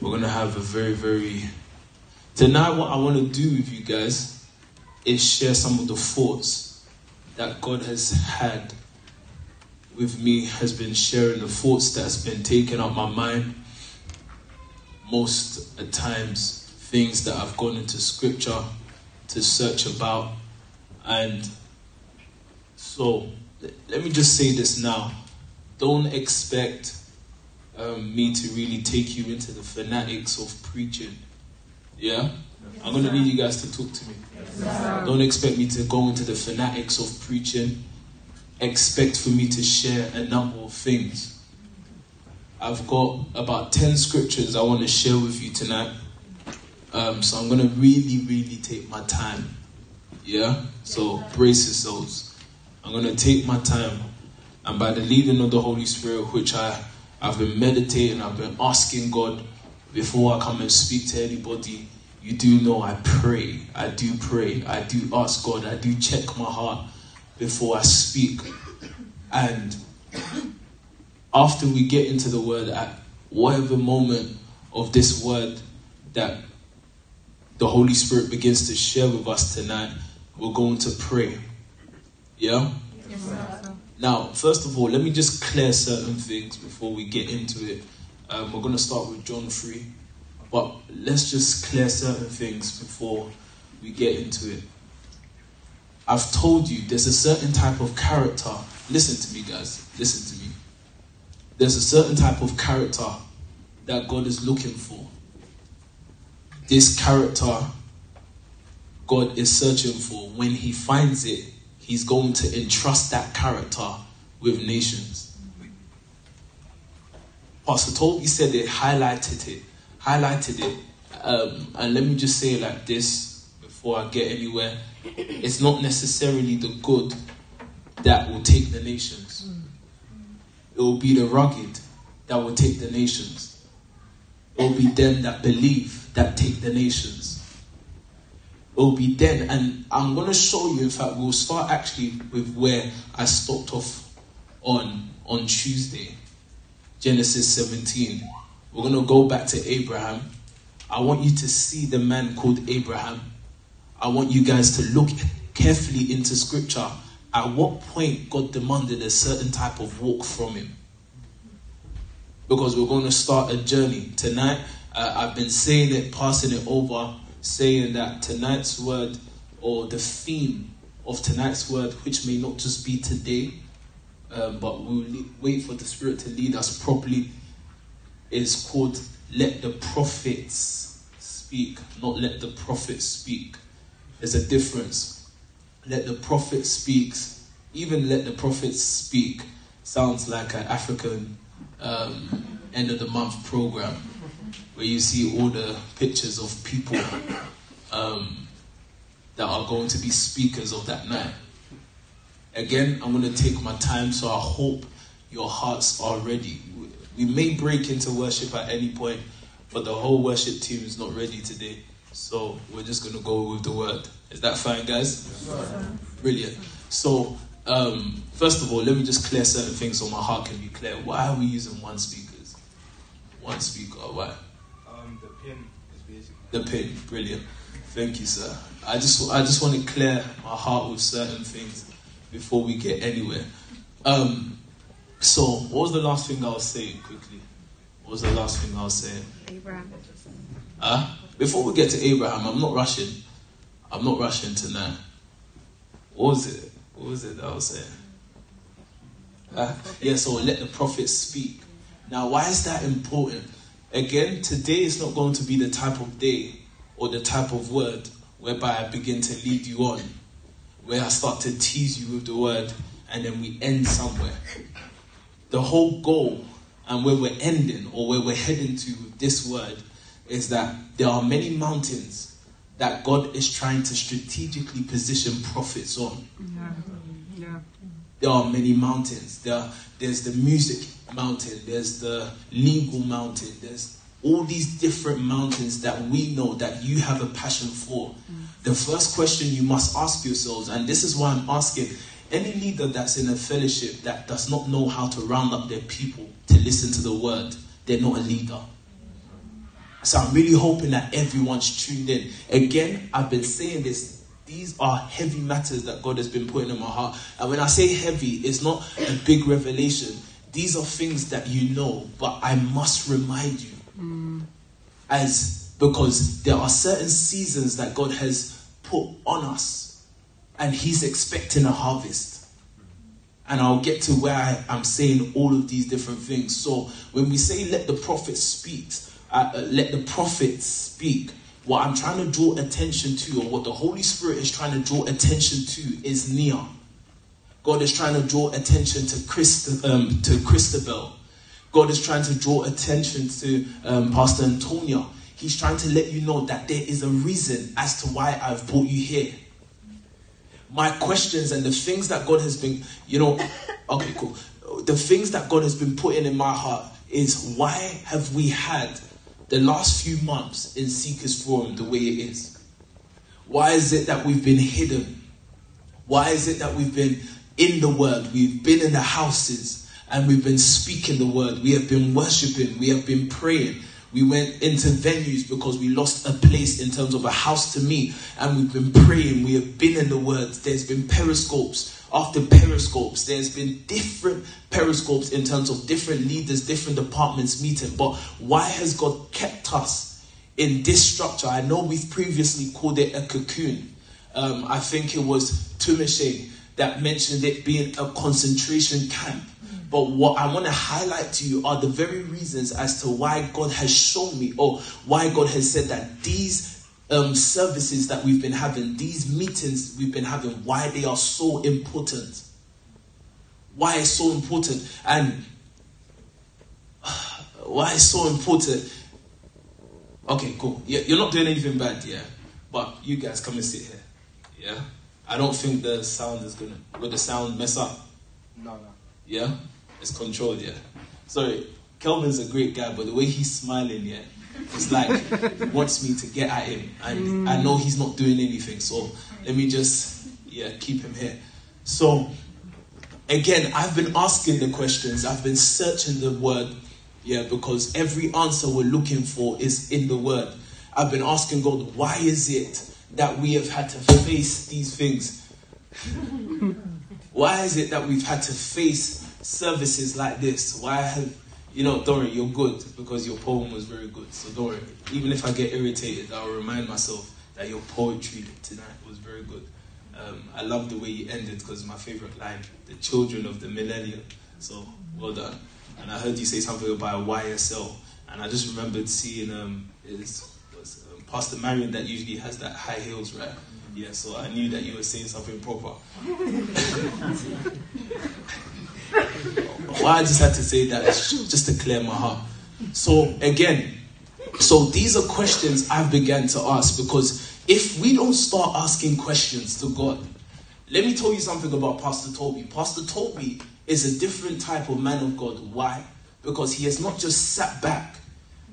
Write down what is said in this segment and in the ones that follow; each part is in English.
we're gonna have a very, very tonight. What I want to do with you guys is share some of the thoughts that God has had with me. Has been sharing the thoughts that's been taking up my mind. Most at times, things that I've gone into Scripture to search about, and so let me just say this now. Don't expect um, me to really take you into the fanatics of preaching. Yeah? I'm going to need you guys to talk to me. Don't expect me to go into the fanatics of preaching. Expect for me to share a number of things. I've got about 10 scriptures I want to share with you tonight. Um, so I'm going to really, really take my time. Yeah? So brace yourselves. I'm going to take my time. And by the leading of the Holy Spirit, which I I've been meditating, I've been asking God before I come and speak to anybody. You do know I pray. I do pray. I do ask God. I do check my heart before I speak. And after we get into the word, at whatever moment of this word that the Holy Spirit begins to share with us tonight, we're going to pray. Yeah? Yes, now, first of all, let me just clear certain things before we get into it. Um, we're going to start with John 3, but let's just clear certain things before we get into it. I've told you there's a certain type of character. Listen to me, guys. Listen to me. There's a certain type of character that God is looking for. This character God is searching for, when He finds it, he's going to entrust that character with nations. Pastor Tobi said it, highlighted it, highlighted it. Um, and let me just say it like this before I get anywhere. It's not necessarily the good that will take the nations. It will be the rugged that will take the nations. It will be them that believe that take the nations will be then. And I'm going to show you, in fact, we'll start actually with where I stopped off on, on Tuesday, Genesis 17. We're going to go back to Abraham. I want you to see the man called Abraham. I want you guys to look carefully into scripture. At what point God demanded a certain type of walk from him? Because we're going to start a journey. Tonight, uh, I've been saying it, passing it over saying that tonight's word or the theme of tonight's word, which may not just be today, um, but we'll le- wait for the Spirit to lead us properly, is called Let the Prophets Speak, not Let the Prophets Speak. There's a difference. Let the prophet speaks, even let the prophets speak, sounds like an African um, end of the month program where you see all the pictures of people um, that are going to be speakers of that night. Again, I'm going to take my time, so I hope your hearts are ready. We may break into worship at any point, but the whole worship team is not ready today. So we're just going to go with the word. Is that fine, guys? Brilliant. So, um, first of all, let me just clear certain things so my heart can be clear. Why are we using one speakers? One speaker. Why? The pin, brilliant. Thank you, sir. I just I just want to clear my heart with certain things before we get anywhere. Um, so what was the last thing I was saying quickly? What was the last thing I was saying? Abraham. Uh, before we get to Abraham, I'm not rushing. I'm not rushing tonight. What was it? What was it that I was saying? Uh, yeah, so let the prophets speak. Now, why is that important? Again, today is not going to be the type of day or the type of word whereby I begin to lead you on, where I start to tease you with the word and then we end somewhere. The whole goal and where we're ending or where we're heading to with this word is that there are many mountains that God is trying to strategically position prophets on. Yeah. Yeah. There are many mountains. There, there's the music mountain, there's the legal mountain, there's all these different mountains that we know that you have a passion for. Mm. The first question you must ask yourselves, and this is why I'm asking any leader that's in a fellowship that does not know how to round up their people to listen to the word, they're not a leader. So I'm really hoping that everyone's tuned in. Again, I've been saying this. These are heavy matters that God has been putting in my heart. And when I say heavy, it's not a big revelation. These are things that you know, but I must remind you. Mm. As because there are certain seasons that God has put on us, and He's expecting a harvest. And I'll get to where I, am saying all of these different things. So when we say let the prophet speak, uh, uh, let the prophet speak, what I'm trying to draw attention to, or what the Holy Spirit is trying to draw attention to, is near. God is trying to draw attention to Christ, um, to Christabel. God is trying to draw attention to um, Pastor Antonia. He's trying to let you know that there is a reason as to why I've brought you here. My questions and the things that God has been, you know, okay, cool. The things that God has been putting in my heart is why have we had the last few months in Seekers Forum the way it is? Why is it that we've been hidden? Why is it that we've been in the word? We've been in the houses and we've been speaking the word. We have been worshiping. We have been praying. We went into venues because we lost a place in terms of a house to meet, and we've been praying. We have been in the Word. There's been periscopes after periscopes. There's been different periscopes in terms of different leaders, different departments meeting. But why has God kept us in this structure? I know we've previously called it a cocoon. Um, I think it was Tumishe that mentioned it being a concentration camp. But what I want to highlight to you are the very reasons as to why God has shown me or why God has said that these um, services that we've been having, these meetings we've been having, why they are so important. Why it's so important. And why it's so important. Okay, cool. You're not doing anything bad, yeah. But you guys come and sit here. Yeah? I don't think the sound is gonna. Will the sound mess up? No, no. Yeah? It's controlled, yeah. Sorry, Kelvin's a great guy, but the way he's smiling, yeah, it's like he wants me to get at him, and mm. I know he's not doing anything. So let me just, yeah, keep him here. So again, I've been asking the questions. I've been searching the word, yeah, because every answer we're looking for is in the word. I've been asking God, why is it that we have had to face these things? why is it that we've had to face services like this. Why have you know, Dorian, you're good because your poem was very good. So Dorian, even if I get irritated, I'll remind myself that your poetry tonight was very good. Um, I love the way you ended because my favorite line, the children of the millennium. So well done. And I heard you say something about YSL, and I just remembered seeing um, um, Pastor Marion that usually has that high heels, right? Yeah, so I knew that you were saying something proper. Why I just had to say that just to clear my heart. So again, so these are questions I've began to ask because if we don't start asking questions to God, let me tell you something about Pastor Tobi. Pastor Tobi is a different type of man of God. Why? Because he has not just sat back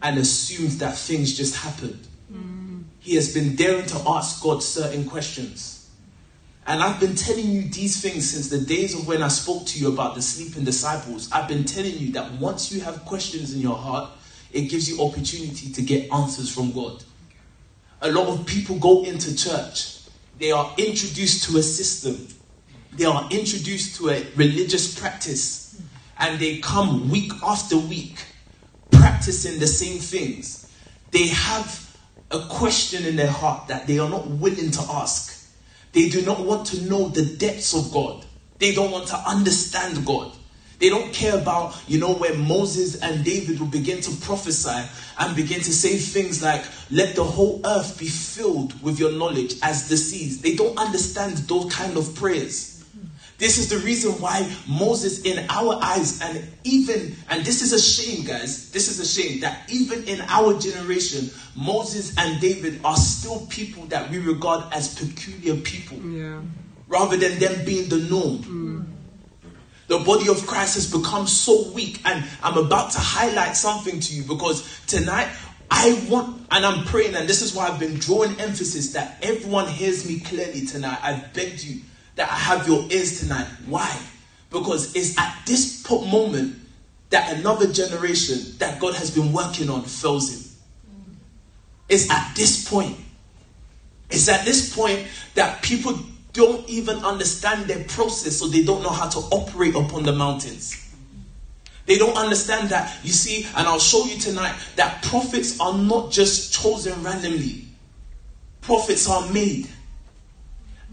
and assumed that things just happened. He has been daring to ask God certain questions. And I've been telling you these things since the days of when I spoke to you about the sleeping disciples. I've been telling you that once you have questions in your heart, it gives you opportunity to get answers from God. A lot of people go into church, they are introduced to a system, they are introduced to a religious practice, and they come week after week practicing the same things. They have a question in their heart that they are not willing to ask. They do not want to know the depths of God. They don't want to understand God. They don't care about, you know, where Moses and David will begin to prophesy and begin to say things like, let the whole earth be filled with your knowledge as the seas. They don't understand those kind of prayers. This is the reason why Moses, in our eyes, and even, and this is a shame, guys, this is a shame that even in our generation, Moses and David are still people that we regard as peculiar people. Yeah. Rather than them being the norm. Mm. The body of Christ has become so weak, and I'm about to highlight something to you because tonight I want, and I'm praying, and this is why I've been drawing emphasis that everyone hears me clearly tonight. I've begged you that I have your ears tonight. Why? Because it's at this moment that another generation that God has been working on fails him. It's at this point. It's at this point that people don't even understand their process, so they don't know how to operate upon the mountains. They don't understand that. You see, and I'll show you tonight that prophets are not just chosen randomly, prophets are made.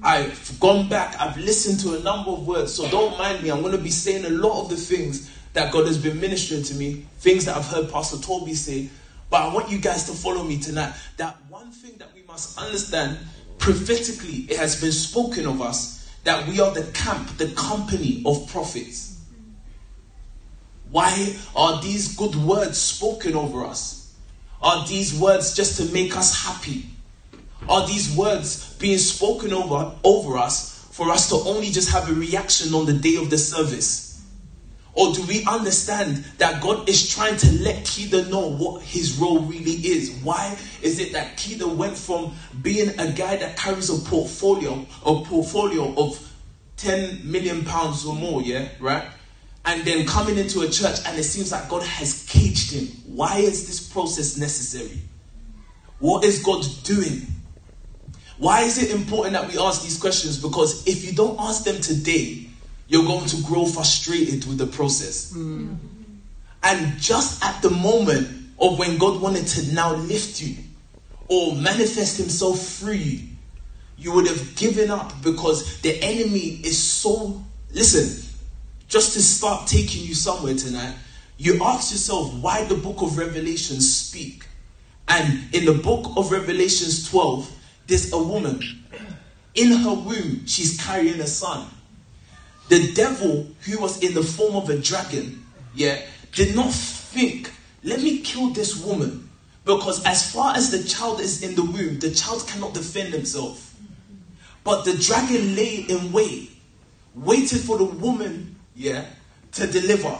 I've gone back, I've listened to a number of words, so don't mind me. I'm going to be saying a lot of the things that God has been ministering to me, things that I've heard Pastor Tobi say. But I want you guys to follow me tonight. That one thing that we must understand prophetically, it has been spoken of us that we are the camp, the company of prophets. Why are these good words spoken over us? Are these words just to make us happy? Are these words being spoken over, over us for us to only just have a reaction on the day of the service? Or do we understand that God is trying to let Kida know what his role really is? Why is it that Kida went from being a guy that carries a portfolio, a portfolio of 10 million pounds or more, yeah, right? And then coming into a church and it seems like God has caged him. Why is this process necessary? What is God doing? Why is it important that we ask these questions? Because if you don't ask them today, you're going to grow frustrated with the process. Mm. And just at the moment of when God wanted to now lift you or manifest Himself through you, you would have given up because the enemy is so. Listen, just to start taking you somewhere tonight, you ask yourself why the book of Revelations speak. And in the book of Revelations 12, there's a woman. In her womb, she's carrying a son. The devil, who was in the form of a dragon, yeah, did not think, let me kill this woman. Because as far as the child is in the womb, the child cannot defend himself. But the dragon lay in wait, waited for the woman, yeah, to deliver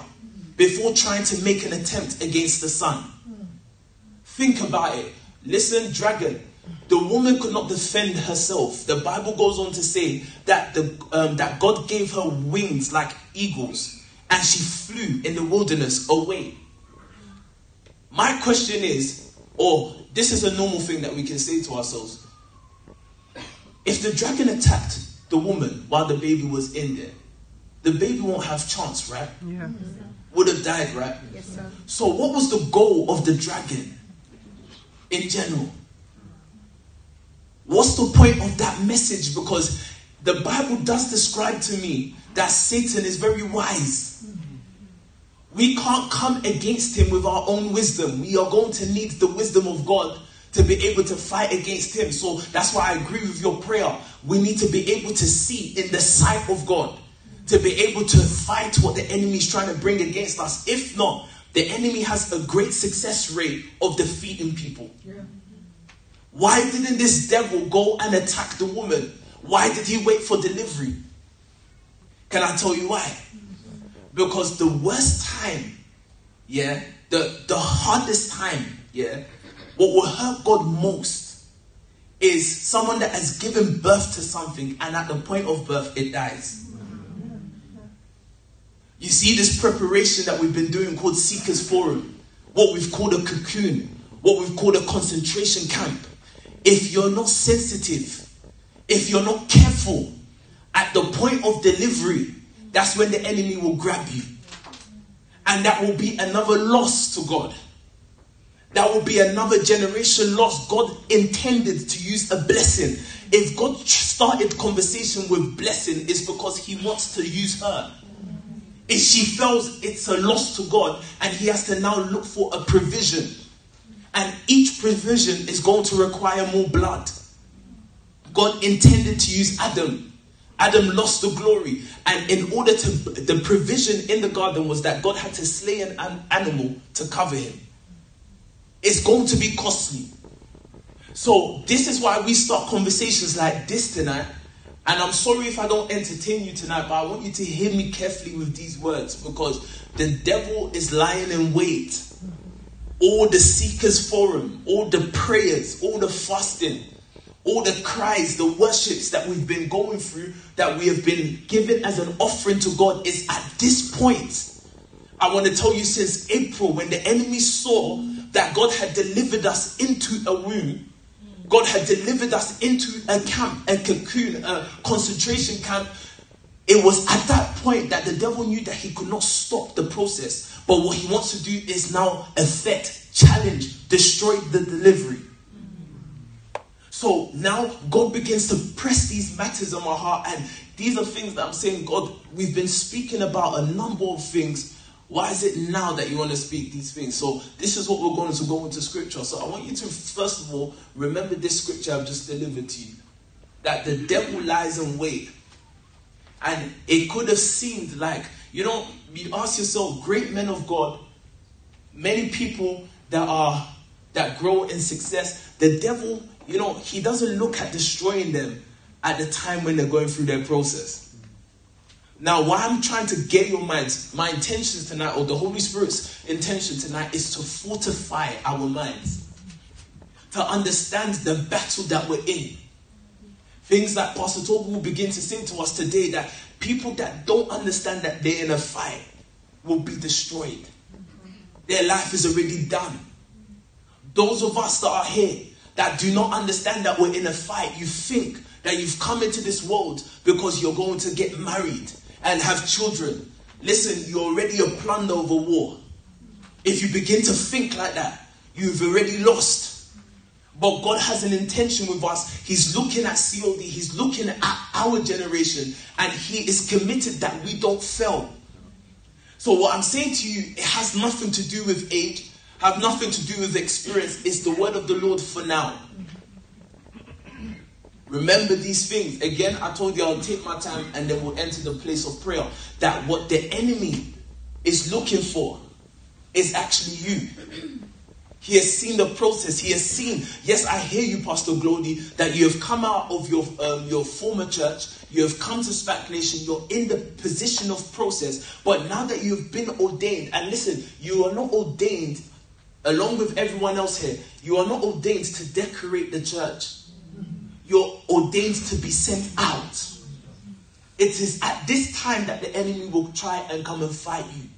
before trying to make an attempt against the son. Think about it. Listen, dragon, the woman could not defend herself. The Bible goes on to say that the um, that God gave her wings like eagles, and she flew in the wilderness away. My question is, or this is a normal thing that we can say to ourselves: if the dragon attacked the woman while the baby was in there, the baby won't have chance, right? Yeah. Would have died, right? Yes, sir. So, what was the goal of the dragon in general? What's the point of that message? Because the Bible does describe to me that Satan is very wise. We can't come against him with our own wisdom. We are going to need the wisdom of God to be able to fight against him. So that's why I agree with your prayer. We need to be able to see in the sight of God, to be able to fight what the enemy is trying to bring against us. If not, the enemy has a great success rate of defeating people. Yeah. Why didn't this devil go and attack the woman? Why did he wait for delivery? Can I tell you why? Because the worst time, yeah, the, the hardest time, yeah, what will hurt God most is someone that has given birth to something and at the point of birth it dies. You see this preparation that we've been doing called Seekers Forum, what we've called a cocoon, what we've called a concentration camp if you're not sensitive, if you're not careful, at the point of delivery, that's when the enemy will grab you. And that will be another loss to God. That will be another generation lost. God intended to use a blessing. If God started conversation with blessing, it's because He wants to use her. If she feels it's a loss to God and He has to now look for a provision and each provision is going to require more blood. God intended to use Adam. Adam lost the glory. And in order to, the provision in the garden was that God had to slay an animal to cover him. It's going to be costly. So, this is why we start conversations like this tonight. And I'm sorry if I don't entertain you tonight, but I want you to hear me carefully with these words because the devil is lying in wait all the seekers forum, all the prayers, all the fasting, all the cries, the worships that we've been going through, that we have been given as an offering to God, is at this point. I want to tell you since April, when the enemy saw that God had delivered us into a womb, God had delivered us into a camp, a cocoon, a concentration camp. It was at that point that the devil knew that he could not stop the process. But what he wants to do is now affect, challenge, destroy the delivery. So now God begins to press these matters on my heart, and these are things that I'm saying, God, we've been speaking about a number of things why is it now that you want to speak these things? So, this is what we're going to go into scripture. So, I want you to first of all remember this scripture I've just delivered to you that the devil lies in wait. And it could have seemed like, you know, you ask yourself, great men of God, many people that are that grow in success, the devil, you know, he doesn't look at destroying them at the time when they're going through their process. Now, what I'm trying to get your minds, my intention tonight, or the Holy Spirit's intention tonight, is to fortify our minds, to understand the battle that we're in. Things that Pastor Tobi will begin to sing to us today that people that don't understand that they're in a fight will be destroyed. Their life is already done. Those of us that are here that do not understand that we're in a fight, you think that you've come into this world because you're going to get married and have children. Listen, you're already a plunder of a war. If you begin to think like that, you've already lost. But God has an intention with us. He's looking at COD, He's looking at our generation, and He is committed that we don't fail. So, what I'm saying to you, it has nothing to do with age, have nothing to do with experience. It's the word of the Lord for now. Remember these things. Again, I told you I'll take my time and then we'll enter the place of prayer. That what the enemy is looking for is actually you. He has seen the process. He has seen. Yes, I hear you, Pastor Glody, that you have come out of your um, your former church. You have come to SPAC Nation. You're in the position of process. But now that you've been ordained, and listen, you are not ordained along with everyone else here. You are not ordained to decorate the church you're ordained to be sent out. It is at this time that the enemy will try and come and fight you.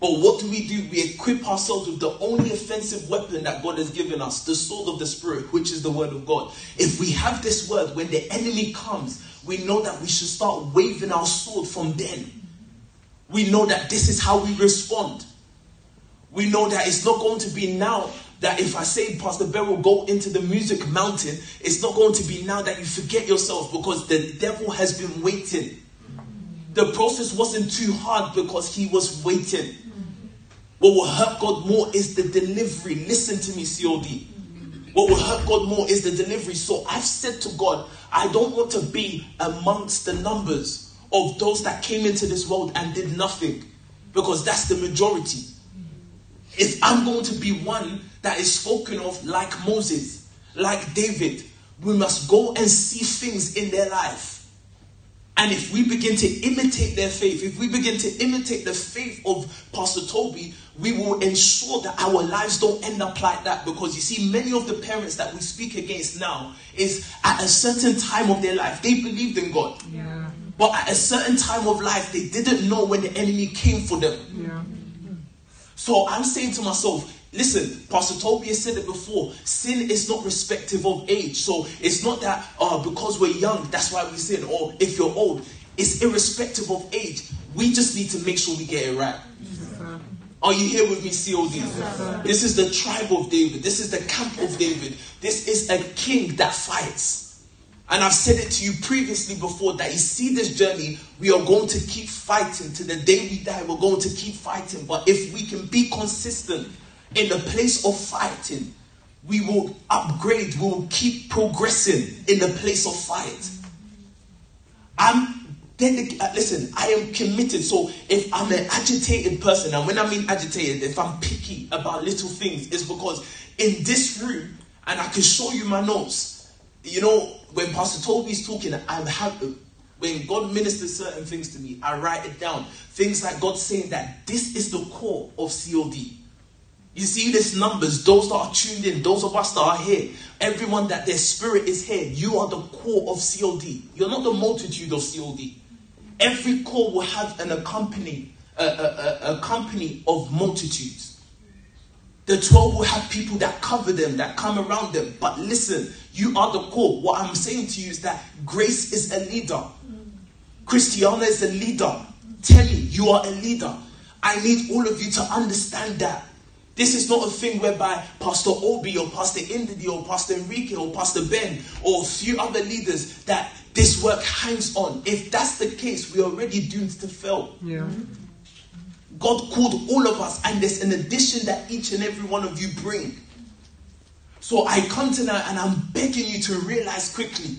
But what do we do? We equip ourselves with the only offensive weapon that God has given us, the sword of the Spirit, which is the word of God. If we have this word, when the enemy comes, we know that we should start waving our sword from then. We know that this is how we respond. We know that it's not going to be now that if I say, Pastor Beryl, go into the music mountain, it's not going to be now that you forget yourself because the devil has been waiting. The process wasn't too hard because he was waiting. What will hurt God more is the delivery. Listen to me, COD. What will hurt God more is the delivery. So I've said to God, I don't want to be amongst the numbers of those that came into this world and did nothing because that's the majority. If I'm going to be one that is spoken of like Moses, like David, we must go and see things in their life. And if we begin to imitate their faith, if we begin to imitate the faith of Pastor Tobi, we will ensure that our lives don't end up like that. Because you see, many of the parents that we speak against now is at a certain time of their life, they believed in God. Yeah. But at a certain time of life, they didn't know when the enemy came for them. Yeah. So I'm saying to myself, Listen, Pastor Tobi has said it before. Sin is not respective of age. So it's not that uh, because we're young, that's why we sin, or if you're old. It's irrespective of age. We just need to make sure we get it right. Are you here with me, COD? this is the tribe of David. This is the camp of David. This is a king that fights. And I've said it to you previously before that you see this journey, we are going to keep fighting to the day we die. We're going to keep fighting. But if we can be consistent, in the place of fighting, we will upgrade, we will keep progressing in the place of fight. I'm dedicated, uh, listen, I am committed. So if I'm an agitated person, and when I mean agitated, if I'm picky about little things, it's because in this room, and I can show you my notes, you know, when Pastor Tobi's talking, I'm happy. When God ministers certain things to me, I write it down. Things like God saying that this is the core of COD. You see these numbers, those that are tuned in, those of us that are here, everyone that their spirit is here, you are the core of COD. You're not the multitude of COD. Every call will have an accompany, a, a, a, a company of multitudes. The 12 will have people that cover them, that come around them. But listen, you are the core. What I'm saying to you is that grace is a leader. Christiana is a leader. Telly, you are a leader. I need all of you to understand that. This is not a thing whereby Pastor Obi or Pastor Indidi or Pastor Enrique or Pastor Ben or a few other leaders that this work hangs on. If that's the case, we're already doomed to fail. Yeah. God called all of us, and there's an addition that each and every one of you bring. So I come tonight and I'm begging you to realize quickly.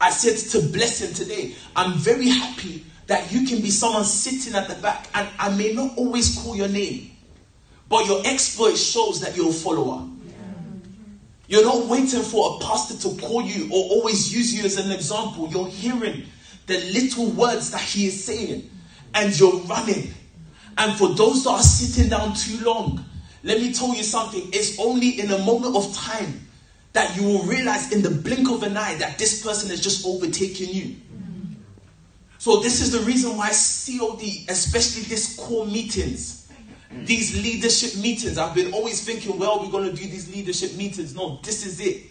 I said to Blessing today, I'm very happy that you can be someone sitting at the back, and I may not always call your name. But your exploit shows that you're a follower. You're not waiting for a pastor to call you or always use you as an example. You're hearing the little words that he is saying and you're running. And for those that are sitting down too long, let me tell you something. It's only in a moment of time that you will realize in the blink of an eye that this person has just overtaken you. So, this is the reason why COD, especially this core meetings, these leadership meetings. I've been always thinking, well, we're going to do these leadership meetings. No, this is it.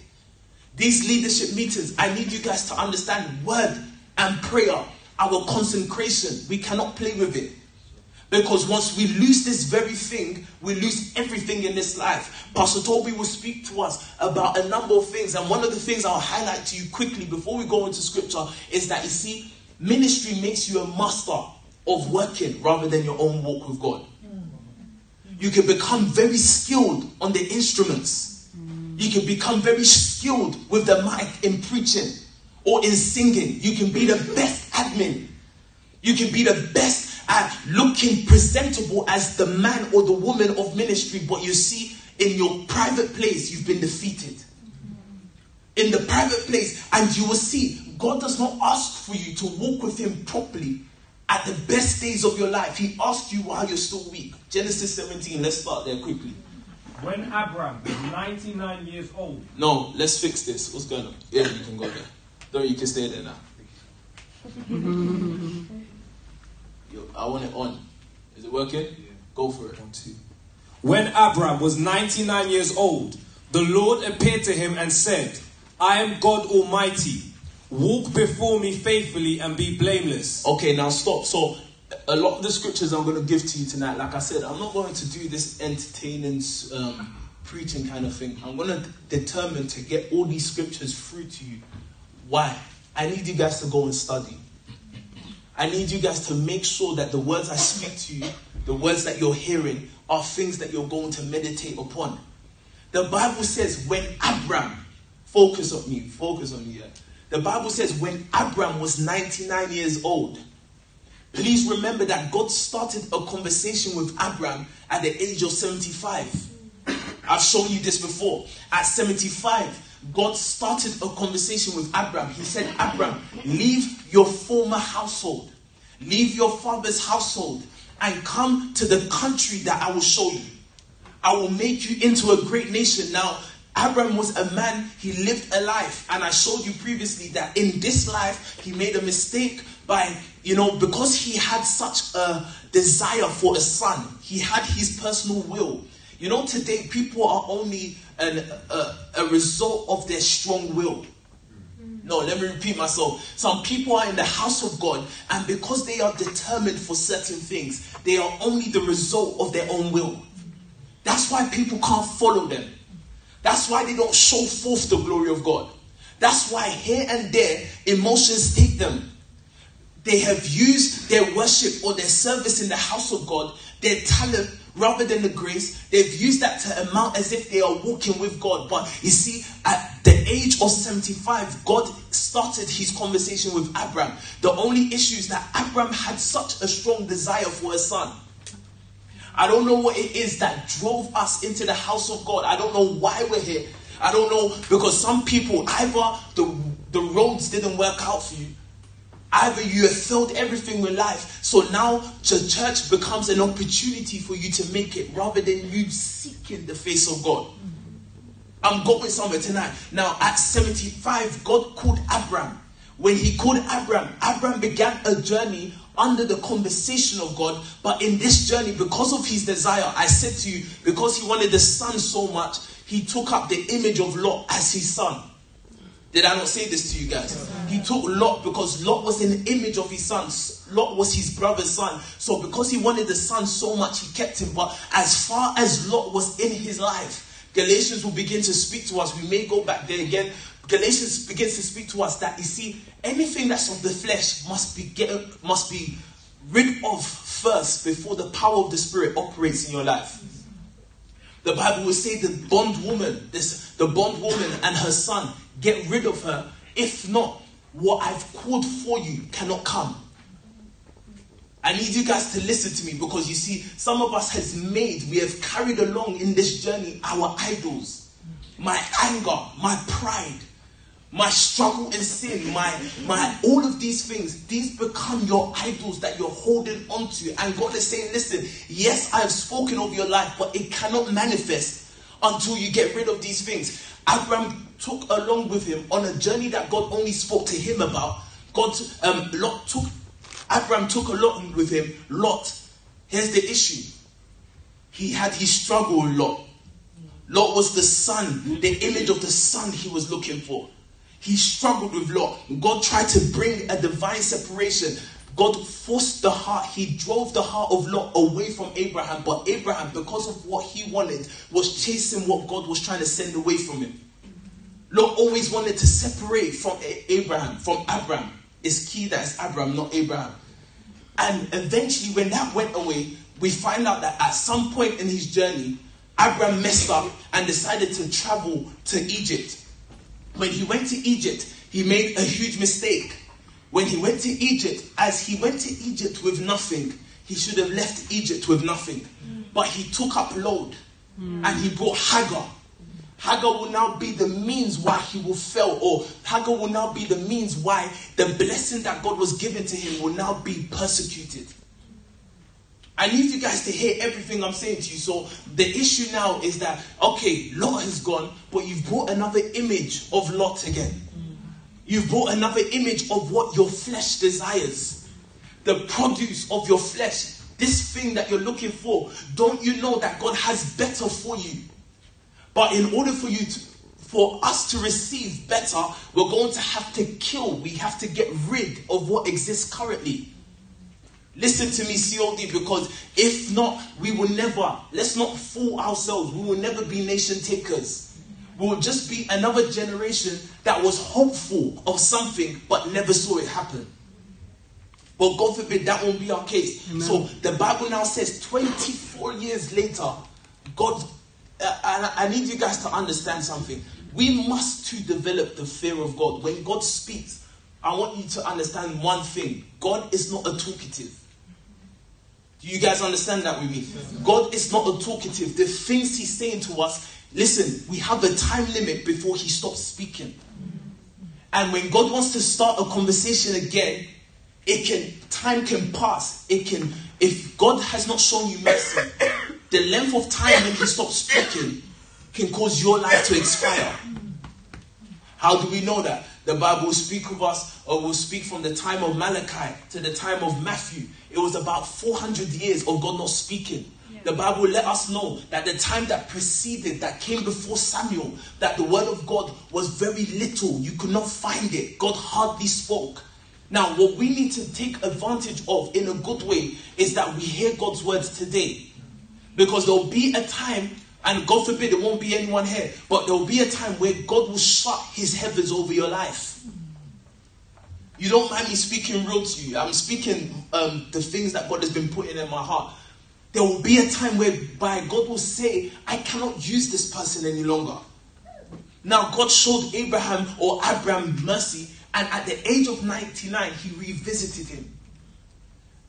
These leadership meetings, I need you guys to understand word and prayer, our consecration. We cannot play with it. Because once we lose this very thing, we lose everything in this life. Pastor Tobi will speak to us about a number of things. And one of the things I'll highlight to you quickly before we go into scripture is that you see, ministry makes you a master of working rather than your own walk with God you can become very skilled on the instruments. You can become very skilled with the mic in preaching or in singing. You can be the best admin. You can be the best at looking presentable as the man or the woman of ministry, but you see, in your private place, you've been defeated. In the private place, and you will see, God does not ask for you to walk with Him properly at the best days of your life, he asked you while you're still weak. Genesis 17, let's start there quickly. When Abraham was 99 years old. No, let's fix this. What's going on? Yeah, you can go there. No, you can stay there now. Yo, I want it on. Is it working? Yeah. Go for it. One, two. When Abraham was 99 years old, the Lord appeared to him and said, I am God Almighty. Walk before me faithfully and be blameless. Okay, now stop. So, a lot of the scriptures I'm going to give to you tonight, like I said, I'm not going to do this entertaining um, preaching kind of thing. I'm going to determine to get all these scriptures through to you. Why? I need you guys to go and study. I need you guys to make sure that the words I speak to you, the words that you're hearing, are things that you're going to meditate upon. The Bible says, when Abraham, focus on me, focus on me. Yeah. The Bible says when Abraham was 99 years old, please remember that God started a conversation with Abraham at the age of 75. I've shown you this before. At 75, God started a conversation with Abraham. He said, Abraham, leave your former household, leave your father's household, and come to the country that I will show you. I will make you into a great nation. Now, Abraham was a man, he lived a life. And I showed you previously that in this life, he made a mistake by, you know, because he had such a desire for a son, he had his personal will. You know, today people are only an, a, a result of their strong will. No, let me repeat myself. Some people are in the house of God, and because they are determined for certain things, they are only the result of their own will. That's why people can't follow them. That's why they don't show forth the glory of God. That's why here and there emotions take them. They have used their worship or their service in the house of God, their talent rather than the grace. They've used that to amount as if they are walking with God. But you see, at the age of 75, God started his conversation with Abraham. The only issue is that Abraham had such a strong desire for a son. I don't know what it is that drove us into the house of God. I don't know why we're here. I don't know because some people either the the roads didn't work out for you. Either you have failed everything in life, so now the church becomes an opportunity for you to make it rather than you seeking the face of God. I'm going somewhere tonight. Now, at 75, God called Abraham. When he called Abraham, Abraham began a journey under the conversation of God, but in this journey, because of his desire, I said to you, because he wanted the son so much, he took up the image of Lot as his son. Did I not say this to you guys? He took Lot because Lot was an image of his son. Lot was his brother's son. So because he wanted the son so much, he kept him. But as far as Lot was in his life, Galatians will begin to speak to us. We may go back there again. Galatians begins to speak to us that you see anything that's of the flesh must be get, must be rid of first before the power of the spirit operates in your life. The Bible will say the bondwoman, this the bondwoman and her son, get rid of her. If not, what I've called for you cannot come. I need you guys to listen to me because you see, some of us has made, we have carried along in this journey our idols. My anger, my pride, my struggle in sin, my my all of these things, these become your idols that you're holding onto. And God is saying, listen, yes, I have spoken of your life, but it cannot manifest until you get rid of these things. Abraham took along with him on a journey that God only spoke to him about. God um, Lot took Abraham took along with him Lot. Here's the issue. He had his struggle Lot. Lot was the son, the image of the son he was looking for. He struggled with Lot. God tried to bring a divine separation. God forced the heart, he drove the heart of Lot away from Abraham. But Abraham, because of what he wanted, was chasing what God was trying to send away from him. Lot always wanted to separate from Abraham, from Abraham. It's key that it's Abraham, not Abraham. And eventually, when that went away, we find out that at some point in his journey, Abraham messed up and decided to travel to Egypt. When he went to Egypt, he made a huge mistake. When he went to Egypt, as he went to Egypt with nothing, he should have left Egypt with nothing. But he took up load and he brought Hagar. Hagar will now be the means why he will fail, or Hagar will now be the means why the blessing that God was given to him will now be persecuted. I need you guys to hear everything I'm saying to you. So the issue now is that okay, Lot has gone, but you've brought another image of Lot again. You've brought another image of what your flesh desires, the produce of your flesh. This thing that you're looking for, don't you know that God has better for you? But in order for you to, for us to receive better, we're going to have to kill. We have to get rid of what exists currently. Listen to me, COD, because if not, we will never, let's not fool ourselves. We will never be nation takers. We will just be another generation that was hopeful of something but never saw it happen. But God forbid that won't be our case. Amen. So the Bible now says 24 years later, God, uh, I, I need you guys to understand something. We must to develop the fear of God. When God speaks, I want you to understand one thing God is not a talkative. Do you guys understand that with me? God is not a talkative. The things He's saying to us, listen, we have a time limit before He stops speaking. And when God wants to start a conversation again, it can time can pass. It can if God has not shown you mercy, the length of time when He stops speaking can cause your life to expire. How do we know that? The Bible will speak of us, or will speak from the time of Malachi to the time of Matthew. It was about 400 years of God not speaking. The Bible let us know that the time that preceded, that came before Samuel, that the word of God was very little. You could not find it. God hardly spoke. Now, what we need to take advantage of in a good way is that we hear God's words today. Because there will be a time, and God forbid there won't be anyone here, but there will be a time where God will shut his heavens over your life. You don't mind me speaking real to you. I'm speaking um, the things that God has been putting in my heart. There will be a time whereby God will say, I cannot use this person any longer. Now, God showed Abram or Abraham mercy, and at the age of 99, he revisited him.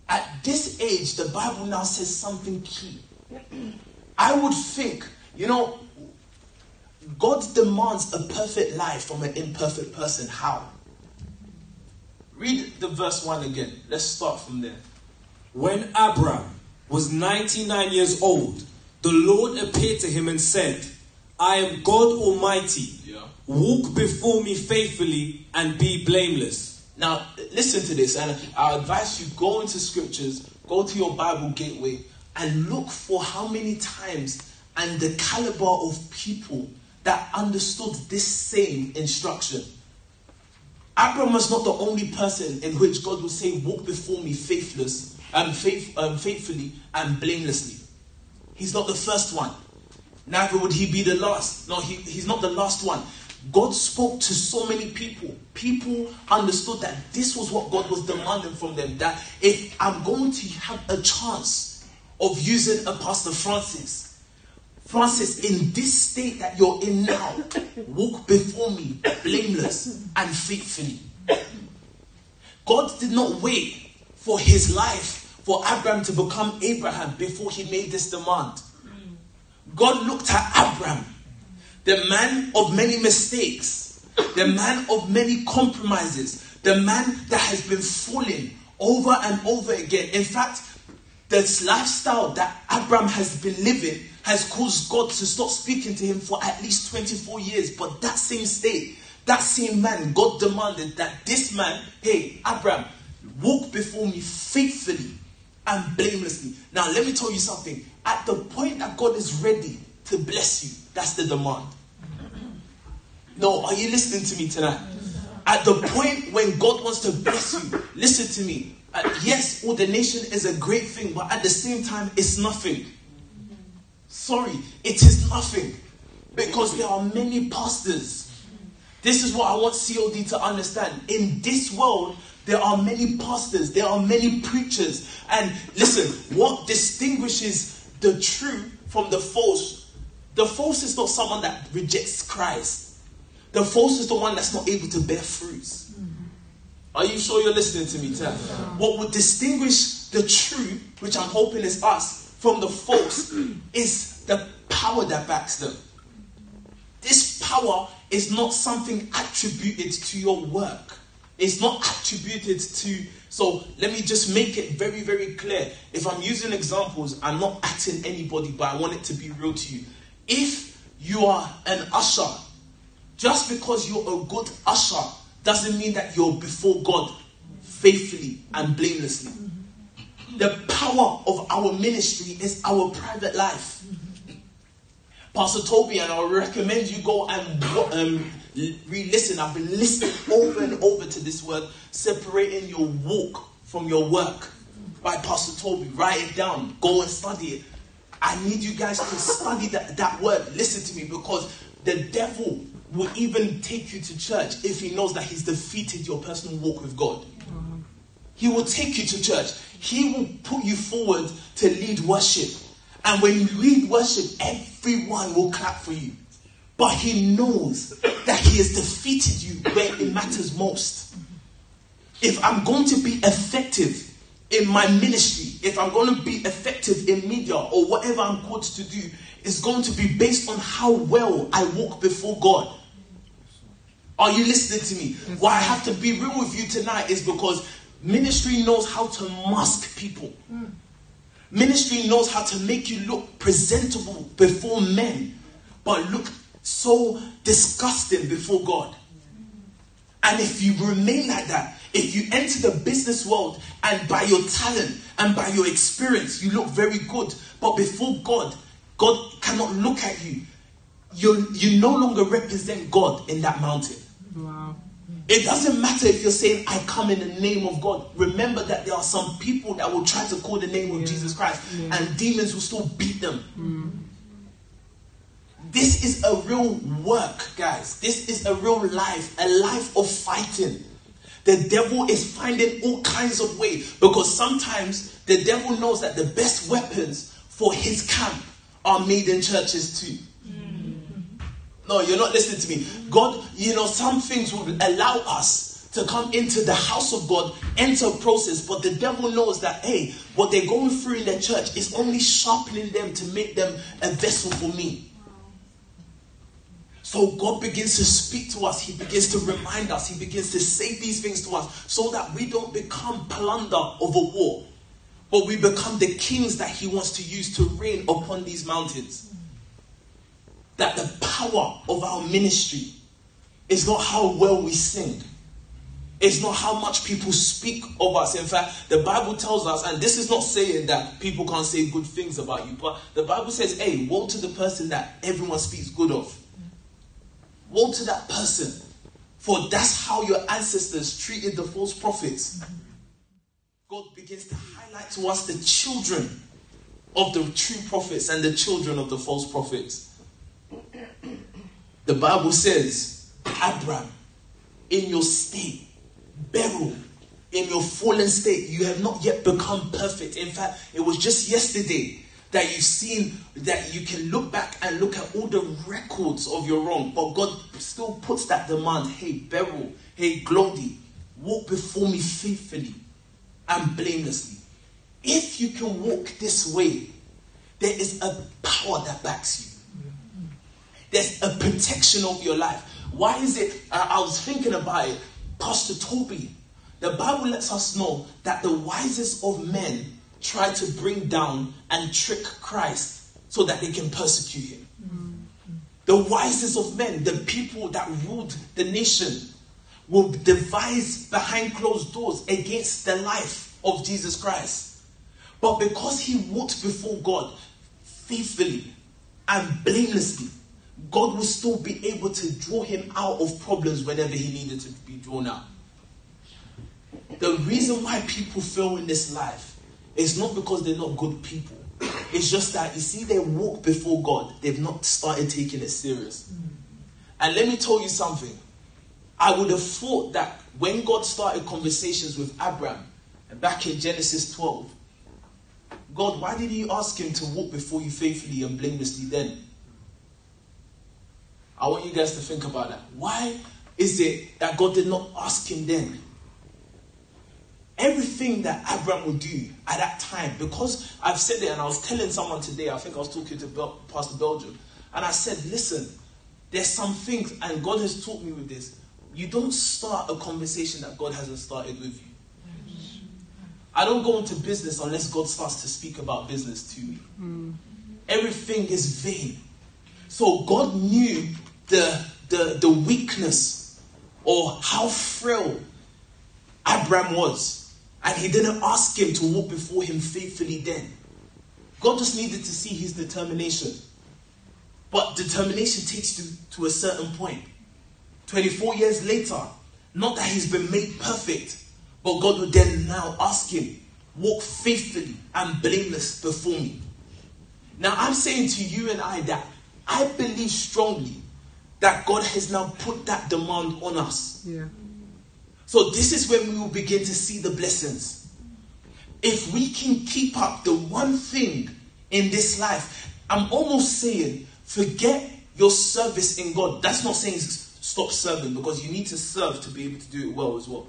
At this age, the Bible now says something key. I would think, you know, God demands a perfect life from an imperfect person. How? Read the verse 1 again. Let's start from there. When Abram was 99 years old, the Lord appeared to him and said, I am God Almighty. Yeah. Walk before me faithfully and be blameless. Now, listen to this, and I advise you go into scriptures, go to your Bible gateway, and look for how many times and the caliber of people that understood this same instruction. Abraham was not the only person in which God would say, Walk before me faithless, um, faith, um, faithfully and blamelessly. He's not the first one. Neither would he be the last. No, he, he's not the last one. God spoke to so many people. People understood that this was what God was demanding from them. That if I'm going to have a chance of using a Pastor Francis, Francis, in this state that you're in now, walk before me blameless and faithfully. God did not wait for his life for Abraham to become Abraham before he made this demand. God looked at Abraham, the man of many mistakes, the man of many compromises, the man that has been falling over and over again. In fact, this lifestyle that Abraham has been living has caused God to stop speaking to him for at least 24 years. But that same state, that same man, God demanded that this man, hey, Abraham, walk before me faithfully and blamelessly. Now, let me tell you something. At the point that God is ready to bless you, that's the demand. No, are you listening to me tonight? At the point when God wants to bless you, listen to me. Uh, yes, ordination is a great thing, but at the same time, it's nothing. Sorry, it is nothing. Because there are many pastors. This is what I want COD to understand. In this world, there are many pastors, there are many preachers. And listen, what distinguishes the true from the false? The false is not someone that rejects Christ, the false is the one that's not able to bear fruits. Are you sure you're listening to me, Tim? What would distinguish the true, which I'm hoping is us, from the false, is the power that backs them. This power is not something attributed to your work. It's not attributed to. So let me just make it very, very clear. If I'm using examples, I'm not acting anybody, but I want it to be real to you. If you are an usher, just because you're a good usher doesn't mean that you're before God faithfully and blamelessly. The power of our ministry is our private life. Pastor Tobi, and I recommend you go and um, re-listen. I've been listening over and over to this word, separating your walk from your work by Pastor Tobi. Write it down. Go and study it. I need you guys to study that, that word. Listen to me because the devil will even take you to church if he knows that he's defeated your personal walk with God. He will take you to church. He will put you forward to lead worship. And when you lead worship, everyone will clap for you. But he knows that he has defeated you where it matters most. If I'm going to be effective in my ministry, if I'm going to be effective in media or whatever I'm called to do, it's going to be based on how well I walk before God. Are you listening to me? Why I have to be real with you tonight is because ministry knows how to mask people. Ministry knows how to make you look presentable before men, but look so disgusting before God. And if you remain like that, if you enter the business world and by your talent and by your experience, you look very good, but before God, God cannot look at you. You, you no longer represent God in that mountain. Wow. It doesn't matter if you're saying, I come in the name of God. Remember that there are some people that will try to call the name of. Jesus Christ, yeah. and demons will still beat them. Mm. This is a real work, guys. This is a real life, a life of fighting. The devil is finding all kinds of ways because sometimes the devil knows that the best weapons for his camp are made in churches too. No, you're not listening to me. God, you know, some things will allow us to come into the house of God, enter a process, but the devil knows that, hey, what they're going through in their church is only sharpening them to make them a vessel for me. So God begins to speak to us. He begins to remind us. He begins to say these things to us so that we don't become plunder of a war, but we become the kings that He wants to use to reign upon these mountains. That the power of our ministry is not how well we sing, It's not how much people speak of us. In fact, the Bible tells us, and this is not saying that people can't say good things about you, but the Bible says, hey, woe to the person that everyone speaks good of. Woe to that person. For that's how your ancestors treated the false prophets. God begins to highlight to us the children of the true prophets and the children of the false prophets. The Bible says, Abraham, in your state, Beryl, in your fallen state, you have not yet become perfect. In fact, it was just yesterday that you've seen that you can look back and look at all the records of your wrong, but God still puts that demand hey, Beryl, hey, Glody, walk before me faithfully and blamelessly. If you can walk this way, there is a power that backs you. There's a protection over your life. Why is it? I, I was thinking about it. Pastor Tobi, the Bible lets us know that the wisest of men try to bring down and trick Christ so that they can persecute him. The wisest of men, the people that ruled the nation, will devise behind closed doors against the life of Jesus Christ. But because he walked before God faithfully and blamelessly, God will still be able to draw him out of problems whenever he needed to be drawn out. The reason why people fail in this life is not because they're not good people. It's just that you see, they walk before God, they've not started taking it serious. And let me tell you something. I would have thought that when God started conversations with Abraham, back in Genesis 12, God, why did you ask him to walk before you faithfully and blamelessly then? I want you guys to think about that. Why is it that God did not ask him then? Everything that Abraham would do at that time, because I've said it and I was telling someone today, I think I was talking to Bel- Pastor Belgium, and I said, listen, there's some things, and God has taught me with this. You don't start a conversation that God hasn't started with you. I don't go into business unless God starts to speak about business to me. Mm. Everything is vain. So God knew the, the, the weakness or how frail Abraham was. And he didn't ask him to walk before him faithfully then. God just needed to see his determination. But determination takes you to a certain point. 24 years later, not that he's been made perfect, but God would then now ask him, walk faithfully and blameless before me. Now, I'm saying to you and I that I believe strongly that God has now put that demand on us. Yeah. So this is when we will begin to see the blessings. If we can keep up the one thing in this life, I'm almost saying forget your service in God. That's not saying stop serving because you need to serve to be able to do it well as well.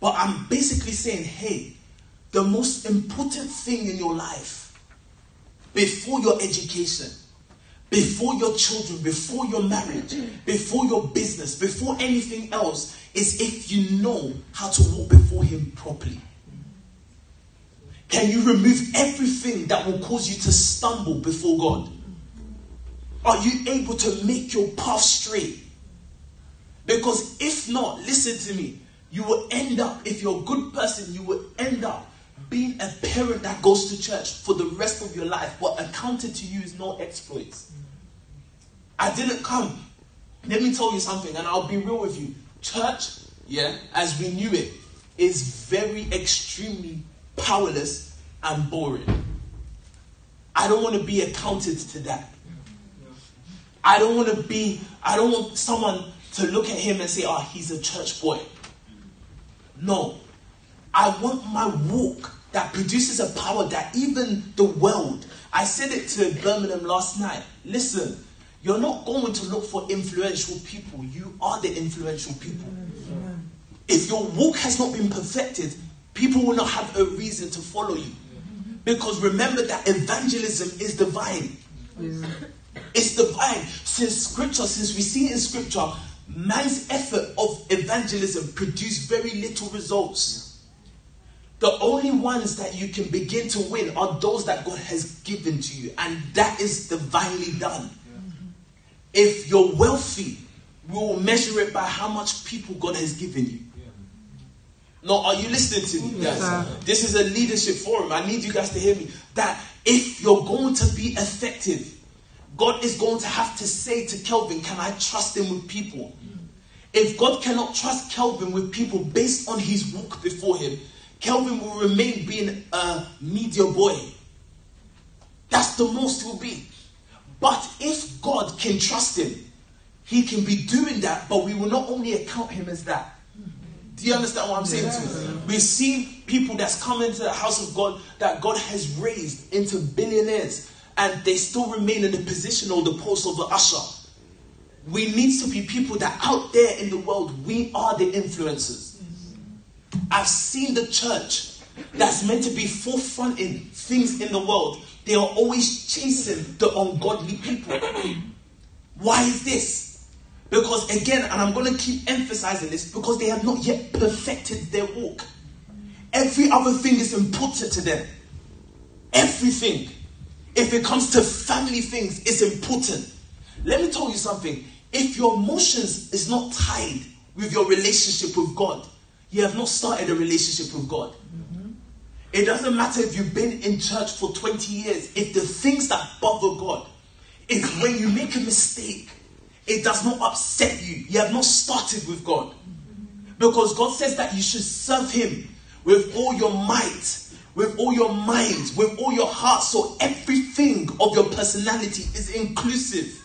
But I'm basically saying, hey, the most important thing in your life before your education, before your children, before your marriage, before your business, before anything else, is if you know how to walk before Him properly. Can you remove everything that will cause you to stumble before God? Are you able to make your path straight? Because if not, listen to me, you will end up, if you're a good person, you will end up being a parent that goes to church for the rest of your life. What accounted to you is no exploits. I didn't come. Let me tell you something, and I'll be real with you. Church, yeah, as we knew it, is very extremely powerless and boring. I don't want to be accounted to that. I don't want to be, I don't want someone to look at him and say, oh, he's a church boy. No. I want my walk that produces a power that even the world, I said it to Birmingham last night. Listen, you're not going to look for influential people. You are the influential people. If your walk has not been perfected, people will not have a reason to follow you. Because remember that evangelism is divine. It's divine. Since scripture, since we see in scripture, man's effort of evangelism produced very little results. The only ones that you can begin to win are those that God has given to you, and that is divinely done. If you're wealthy, we will measure it by how much people God has given you. No, are you listening to me, guys? this is a leadership forum. I need you guys to hear me. That if you're going to be effective, God is going to have to say to Kelvin, Can I trust him with people? If God cannot trust Kelvin with people based on his walk before him, Kelvin will remain being a media boy. That's the most he will be. But if God can trust him, he can be doing that, but we will not only account him as that. Do you understand what I'm saying yeah. to you? We've seen people that's come into the house of God that God has raised into billionaires and they still remain in the position or the post of the usher. We need to be people that out there in the world, we are the influencers. I've seen the church that's meant to be forefronting things in the world. They are always chasing the ungodly people. Why is this? Because again, and I'm going to keep emphasizing this, because they have not yet perfected their walk. Every other thing is important to them. Everything. If it comes to family things, it's important. Let me tell you something. If your emotions is not tied with your relationship with God, you have not started a relationship with God. It doesn't matter if you've been in church for 20 years. If the things that bother God is when you make a mistake, it does not upset you. You have not started with God. Because God says that you should serve Him with all your might, with all your mind, with all your heart. So everything of your personality is inclusive.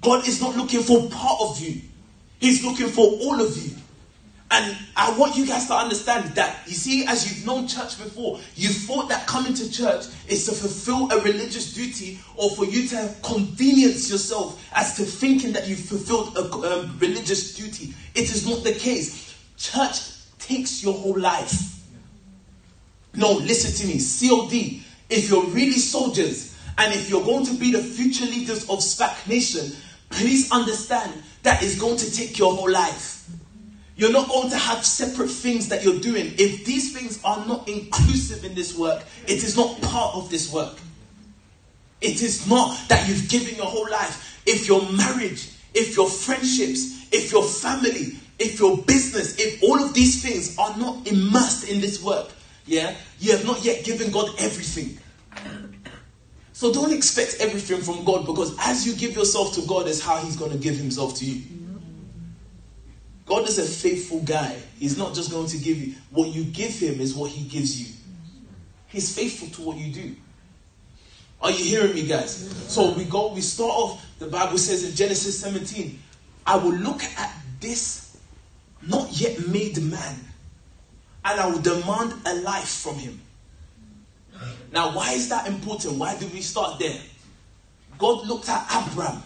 God is not looking for part of you, He's looking for all of you. And I want you guys to understand that, you see, as you've known church before, you thought that coming to church is to fulfill a religious duty or for you to convenience yourself as to thinking that you've fulfilled a um, religious duty. It is not the case. Church takes your whole life. No, listen to me. COD, if you're really soldiers and if you're going to be the future leaders of SPAC Nation, please understand that it's going to take your whole life. You're not going to have separate things that you're doing. If these things are not inclusive in this work, it is not part of this work. It is not that you've given your whole life. If your marriage, if your friendships, if your family, if your business, if all of these things are not immersed in this work, yeah, you have not yet given God everything. So don't expect everything from God because as you give yourself to God, is how He's going to give Himself to you. God is a faithful guy. He's not just going to give you what you give Him, is what He gives you. He's faithful to what you do. Are you hearing me, guys? So we go, we start off, the Bible says in Genesis 17, I will look at this not yet made man and I will demand a life from him. Now, why is that important? Why did we start there? God looked at Abraham.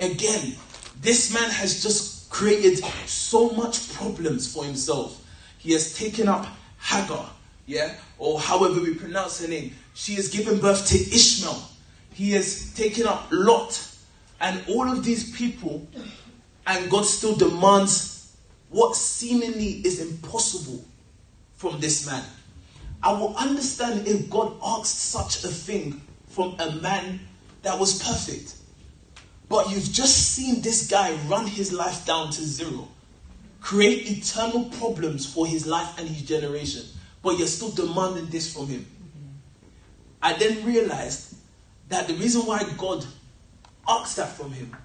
Again, this man has just created so much problems for himself. He has taken up Hagar, yeah, or however we pronounce her name. She has given birth to Ishmael. He has taken up Lot, and all of these people, and God still demands what seemingly is impossible from this man. I will understand if God asked such a thing from a man that was perfect. But you've just seen this guy run his life down to zero, create eternal problems for his life and his generation, but you're still demanding this from him. I then realized that the reason why God asked that from him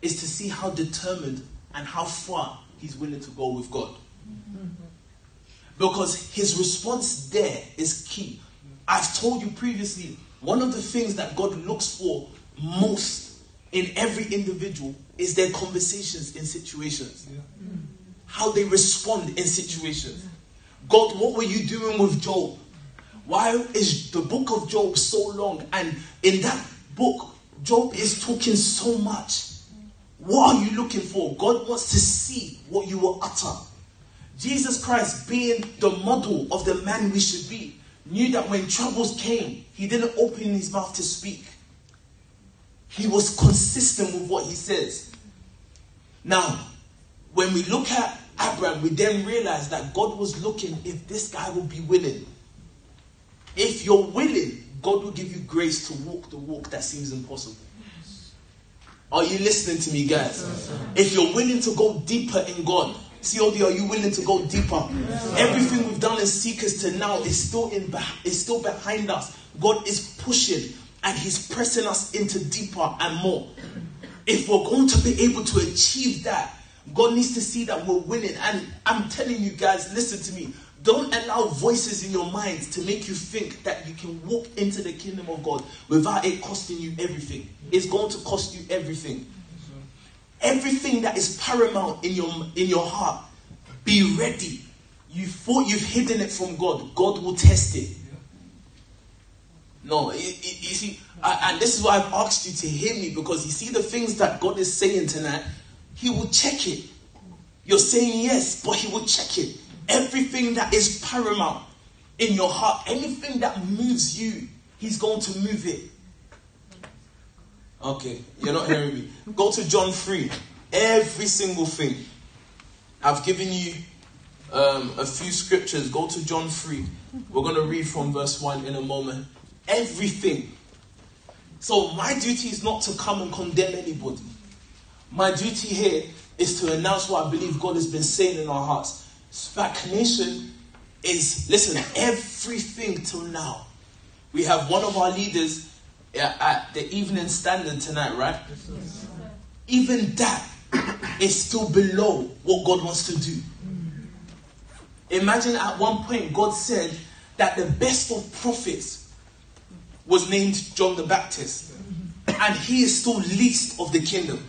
is to see how determined and how far he's willing to go with God. Because his response there is key. I've told you previously, one of the things that God looks for most in every individual is their conversations in situations. How they respond in situations. God, what were you doing with Job? Why is the book of Job so long? And in that book, Job is talking so much. What are you looking for? God wants to see what you will utter. Jesus Christ, being the model of the man we should be, knew that when troubles came, he didn't open his mouth to speak. He was consistent with what he says. Now, when we look at Abraham, we then realize that God was looking if this guy will be willing. If you're willing, God will give you grace to walk the walk that seems impossible. Are you listening to me, guys? If you're willing to go deeper in God, COD, are you willing to go deeper? Everything we've done in Seekers to now is still in is still behind us. God is pushing and He's pressing us into deeper and more. If we're going to be able to achieve that, God needs to see that we're winning. And I'm telling you guys, listen to me. Don't allow voices in your mind to make you think that you can walk into the kingdom of God without it costing you everything. It's going to cost you everything. Everything that is paramount in your in your heart, be ready. You thought you've hidden it from God. God will test it. No, you, you see, and this is why I've asked you to hear me because you see the things that God is saying tonight. He will check it. You're saying yes, but He will check it. Everything that is paramount in your heart, anything that moves you, He's going to move it. Okay, you're not hearing me. Go to John 3. Every single thing. I've given you um, a few scriptures. Go to John 3. We're going to read from verse 1 in a moment. Everything. So, my duty is not to come and condemn anybody. My duty here is to announce what I believe God has been saying in our hearts. SPAC Nation is, listen, everything till now. We have one of our leaders uh, at the evening standard tonight, right? Even that is still below what God wants to do. Imagine at one point God said that the best of prophets was named John the Baptist, and he is still least of the kingdom.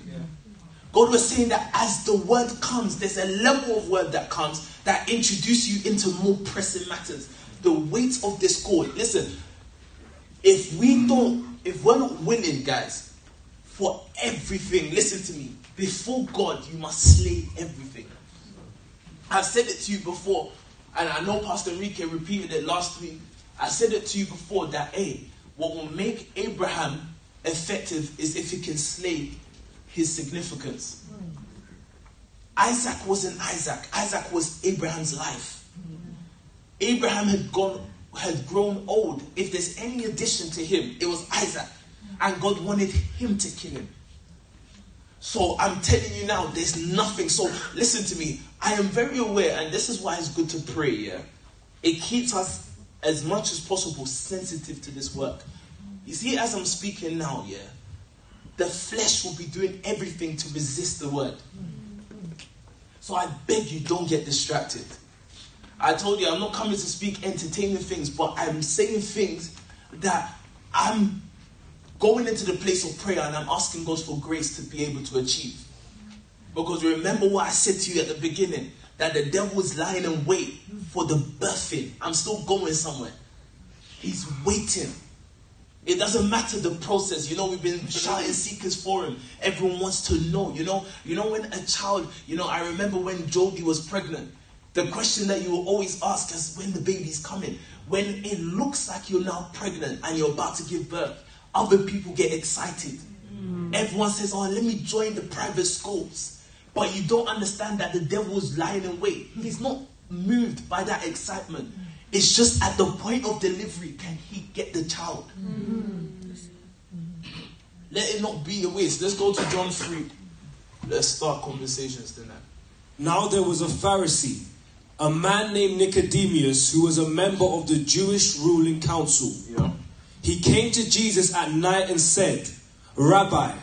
God was saying that as the word comes, there's a level of word that comes that introduce you into more pressing matters. The weight of this call. Listen, if we don't, if we're not willing, guys, for everything, listen to me. Before God, you must slay everything. I've said it to you before, and I know Pastor Enrique repeated it last week. I said it to you before that, hey, what will make Abraham effective is if he can slay his significance. Isaac wasn't Isaac. Isaac was Abraham's life. Abraham had gone had grown old. If there's any addition to him, it was Isaac. And God wanted him to kill him. So I'm telling you now, there's nothing. So listen to me. I am very aware, and this is why it's good to pray, yeah. It keeps us as much as possible sensitive to this work. You see, as I'm speaking now, yeah, the flesh will be doing everything to resist the word. So I beg you, don't get distracted. I told you I'm not coming to speak entertaining things, but I'm saying things that I'm going into the place of prayer and I'm asking God for grace to be able to achieve. Because remember what I said to you at the beginning that the devil is lying in wait for the birthing. I'm still going somewhere. He's waiting. It doesn't matter the process. You know, we've been shouting seekers for him. Everyone wants to know. You know, you know when a child, you know, I remember when Jody was pregnant. The question that you will always ask is when the baby's coming. When it looks like you're now pregnant and you're about to give birth, other people get excited. Mm. Everyone says, Oh, let me join the private schools. But you don't understand that the devil is lying in wait. He's not moved by that excitement. It's just at the point of delivery can he get the child. Mm-hmm. Let it not be a waste. Let's go to John 3. Let's start conversations tonight. Now there was a Pharisee, a man named Nicodemus, who was a member of the Jewish ruling council. Yeah. He came to Jesus at night and said, Rabbi,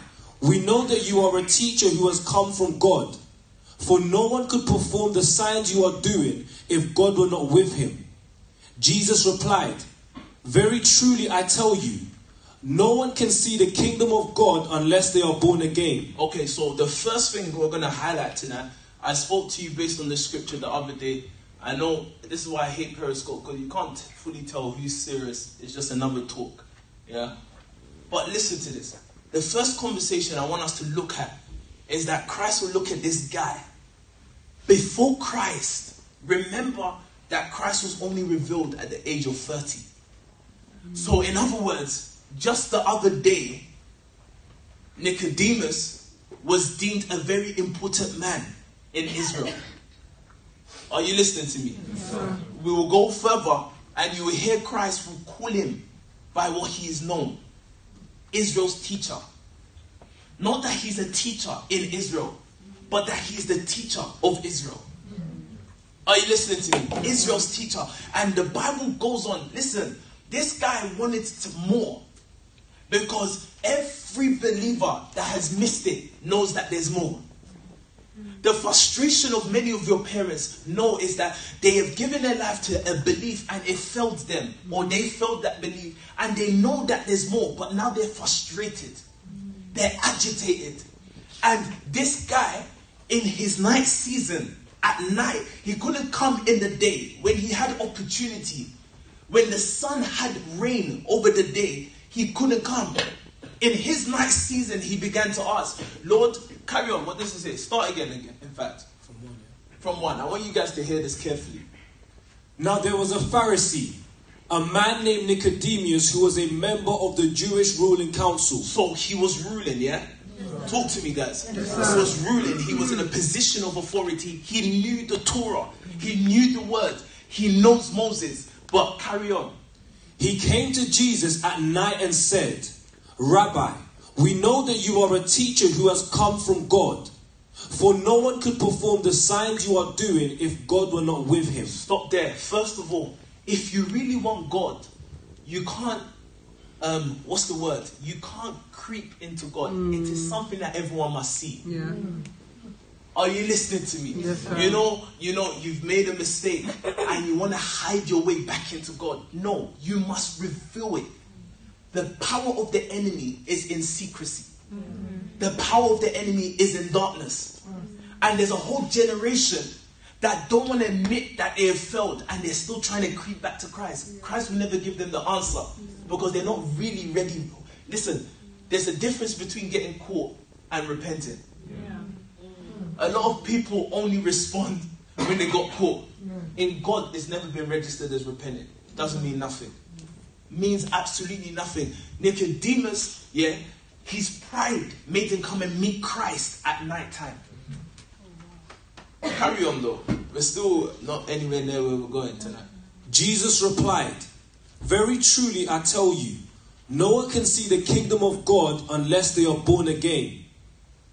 we know that you are a teacher who has come from God. For no one could perform the signs you are doing if God were not with him. Jesus replied, Very truly I tell you, no one can see the kingdom of God unless they are born again. Okay, so the first thing we're going to highlight tonight, I spoke to you based on the scripture the other day. I know this is why I hate Periscope because you can't fully tell who's serious. It's just another talk. Yeah? But listen to this. The first conversation I want us to look at is that Christ will look at this guy. Before Christ, remember that Christ was only revealed at the age of 30. So, in other words, just the other day, Nicodemus was deemed a very important man in Israel. Are you listening to me? Yes, we will go further and you will hear Christ will call him by what he is known Israel's teacher. Not that he's a teacher in Israel, but that he's the teacher of Israel. Are you listening to me? Israel's teacher. And the Bible goes on. Listen, this guy wanted to more. Because every believer that has missed it knows that there's more. The frustration of many of your parents know is that they have given their life to a belief and it failed them, or they failed that belief, and they know that there's more, but now they're frustrated, they're agitated. And this guy, in his night season, at night, he couldn't come in the day when he had opportunity. When the sun had rain over the day, he couldn't come. In his night season, he began to ask, Lord, carry on. What does it say? Start again, again. In fact, From one, from one. I want you guys to hear this carefully. Now there was a Pharisee, a man named Nicodemus, who was a member of the Jewish ruling council. So he was ruling, yeah? Talk to me, guys. he was ruling. He was in a position of authority. He knew the Torah. He knew the word. He knows Moses. But carry on. He came to Jesus at night and said, Rabbi, we know that you are a teacher who has come from God. For no one could perform the signs you are doing if God were not with him. Stop there. First of all, if you really want God, you can't. Um, what's the word? You can't creep into God. It is something that everyone must see. Yeah. Are you listening to me? Yes. You know, you know, you've made a mistake and you want to hide your way back into God. No, you must reveal it. The power of the enemy is in secrecy. Mm-hmm. The power of the enemy is in darkness. Mm-hmm. And there's a whole generation that don't want to admit that they have failed and they're still trying to creep back to Christ. Christ will never give them the answer because they're not really ready. Listen, there's a difference between getting caught and repenting. A lot of people only respond when they got caught. In God, it's never been registered as repenting. It doesn't mean nothing. Means absolutely nothing. Nicodemus, yeah, his pride made him come and meet Christ at night time. Carry on though. We're still not anywhere near where we're going tonight. Jesus replied, Very truly I tell you, no one can see the kingdom of God unless they are born again.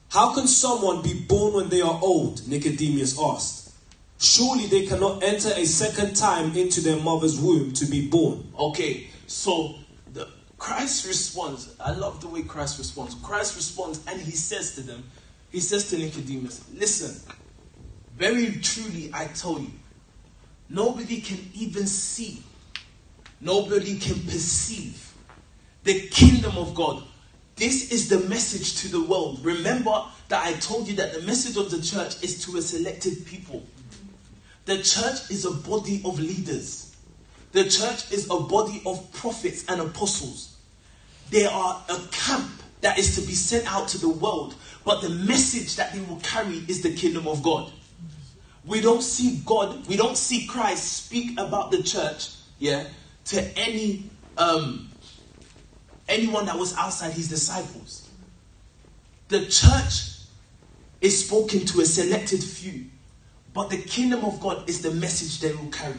How can someone be born when they are old? Nicodemus asked. Surely they cannot enter a second time into their mother's womb to be born. Okay, so the Christ responds. I love the way Christ responds. Christ responds and he says to them, he says to Nicodemus, listen, very truly I tell you, nobody can even see, nobody can perceive the kingdom of God. This is the message to the world. Remember that I told you that the message of the church is to a selected people. The church is a body of leaders. The church is a body of prophets and apostles. They are a camp that is to be sent out to the world, but the message that they will carry is the kingdom of God. We don't see God, we don't see Christ speak about the church, yeah, to any um anyone that was outside his disciples. The church is spoken to a selected few, but the kingdom of God is the message they will carry.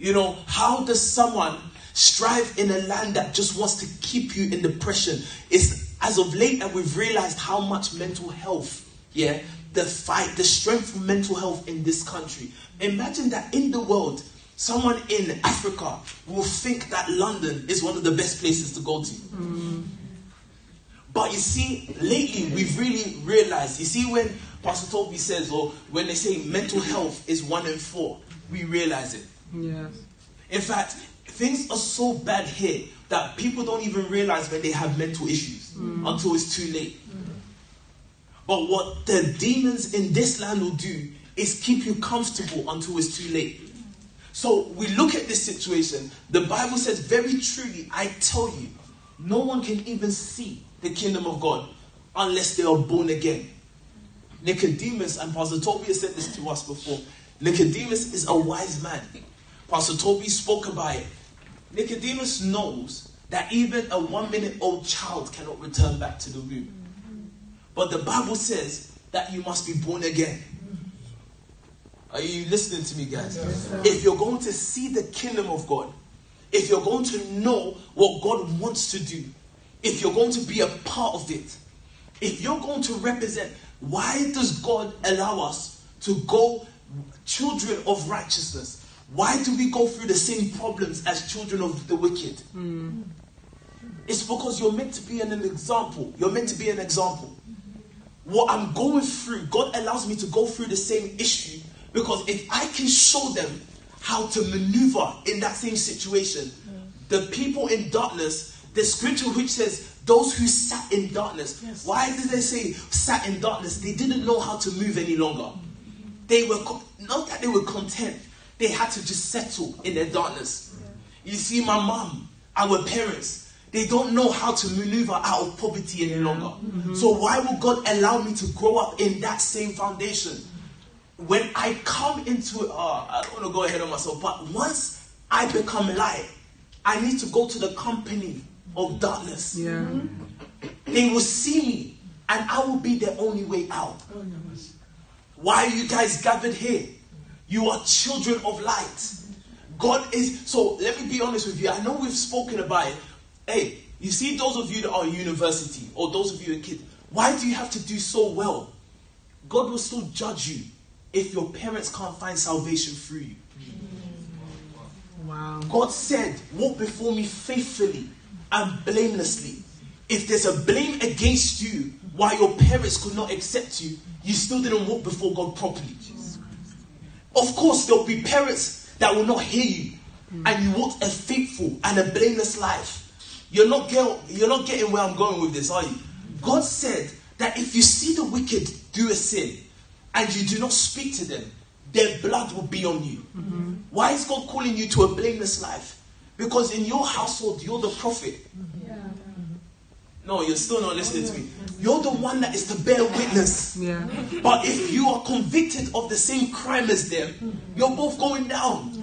You know, how does someone strive in a land that just wants to keep you in depression? Is as of late that we've realized how much mental health, yeah, the fight, the strength of mental health in this country. Imagine that in the world, someone in Africa will think that London is one of the best places to go to. But you see, lately we've really realized. You see, when Pastor Tobi says, or when they say mental health is one in four, we realize it. Yes. In fact, things are so bad here that people don't even realize when they have mental issues mm. until it's too late. But what the demons in this land will do is keep you comfortable until it's too late. So we look at this situation. The Bible says, Very truly, I tell you, no one can even see the kingdom of God unless they are born again. Nicodemus, and Pastor Tobi has said this to us before. Nicodemus is a wise man. Pastor Tobi spoke about it. Nicodemus knows that even a one minute old child cannot return back to the womb. But the Bible says that you must be born again. Are you listening to me, guys? if you're going to see the kingdom of God, if you're going to know what God wants to do, if you're going to be a part of it, if you're going to represent, why does God allow us to go children of righteousness, why do we go through the same problems as children of the wicked? Hmm. It's because you're meant to be an, an example. You're meant to be an example. What I'm going through, God allows me to go through the same issue because if I can show them how to maneuver in that same situation, hmm. the people in darkness, the scripture which says, those who sat in darkness. Yes. Why did they say sat in darkness? They didn't know how to move any longer. They were not that they were content. They had to just settle in their darkness. You see, my mom, our parents, they don't know how to maneuver out of poverty any longer. So why would God allow me to grow up in that same foundation? When I come into, uh, I don't want to go ahead of myself, but once I become light, I need to go to the company of darkness. Yeah. They will see me, and I will be the only way out. Why are you guys gathered here? You are children of light. God is so. Let me be honest with you. I know we've spoken about it. Hey, you see, those of you that are university or those of you a kid, why do you have to do so well? God will still judge you if your parents can't find salvation through you. Wow. God said, Walk before me faithfully and blamelessly. If there's a blame against you why your parents could not accept you, you still didn't walk before God properly. Of course, there'll be parents that will not hear you, hmm. and you walked a faithful and a blameless life. You're not, get, you're not getting where I'm going with this, are you? God said that if you see the wicked do a sin and you do not speak to them, their blood will be on you. Mm-hmm. Why is God calling you to a blameless life? Because in your household, you're the prophet. Mm-hmm. No, you're still not listening to me. You're the one that is to bear witness. Yeah. But if you are convicted of the same crime as them, you're both going down.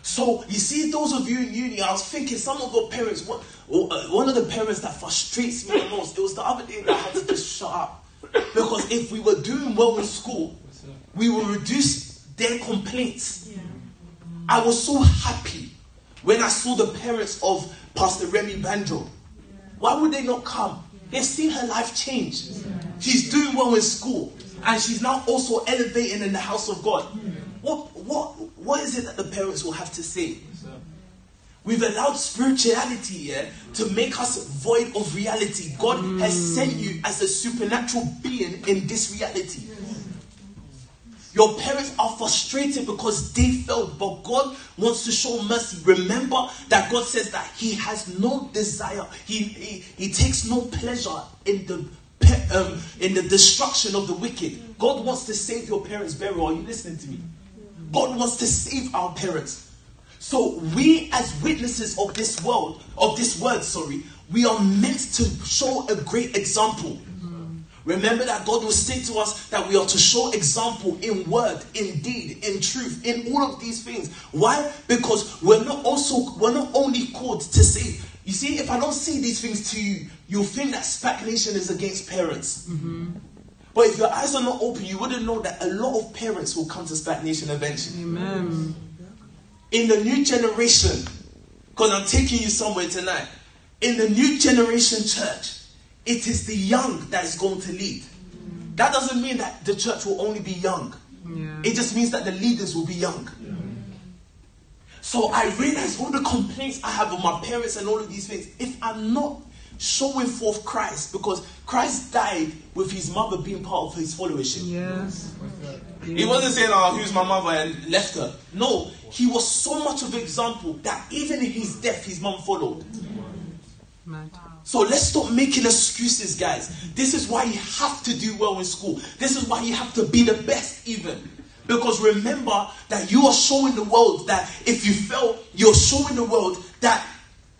So you see, those of you in uni, I was thinking some of our parents. One, uh, one of the parents that frustrates me the most. It was the other day that I had to just shut up because if we were doing well in school, we will reduce their complaints. I was so happy when I saw the parents of Pastor Remy Banjo. Why would they not come? They've seen her life change. She's doing well in school, and she's now also elevating in the house of God. What, what, what is it that the parents will have to say? We've allowed spirituality yeah, to make us void of reality. God has sent you as a supernatural being in this reality. Your parents are frustrated because they failed, but God wants to show mercy. Remember that God says that He has no desire, He, he, he takes no pleasure in the um, in the destruction of the wicked. God wants to save your parents' burial. Are you listening to me? God wants to save our parents. So we as witnesses of this world, of this word, sorry, we are meant to show a great example. Remember that God will say to us that we are to show example in word, in deed, in truth, in all of these things. Why? Because we're not also we're not only called to say. You see, if I don't say these things to you, you'll think that SPAC Nation is against parents. Mm-hmm. But if your eyes are not open, you wouldn't know that a lot of parents will come to SPAC Nation eventually Amen. in the new generation, because I'm taking you somewhere tonight, in the new generation church, it is the young that is going to lead. That doesn't mean that the church will only be young. Yeah. It just means that the leaders will be young. So I realize all the complaints I have of my parents and all of these things. If I'm not showing forth Christ, because Christ died with his mother being part of his followership. Yes. He wasn't saying, "Oh, who's my mother?" and left her. No, he was so much of an example that even in his death, his mom followed. Mad. So let's stop making excuses, guys. This is why you have to do well in school. This is why you have to be the best, even. Because remember that you are showing the world that if you fail, you're showing the world that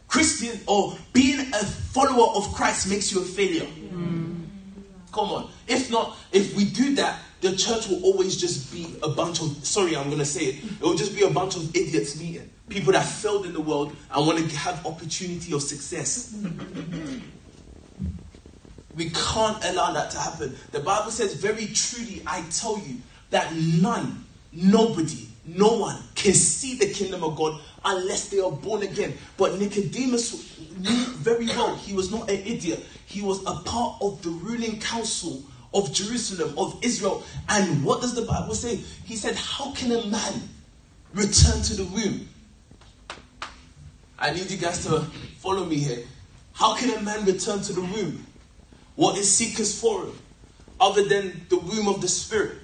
Christian or being a follower of Christ makes you a failure. Mm. Come on. If not, if we do that, the church will always just be a bunch of, sorry, I'm going to say it, it will just be a bunch of idiots meeting. People that failed in the world and want to have opportunity of success. We can't allow that to happen. The Bible says, very truly, I tell you that none, nobody, no one can see the kingdom of God unless they are born again. But Nicodemus knew very well he was not an idiot. He was a part of the ruling council of Jerusalem, of Israel. And what does the Bible say? He said, How can a man return to the womb? I need you guys to follow me here. How can a man return to the womb? What is seeker's forum other than the womb of the spirit?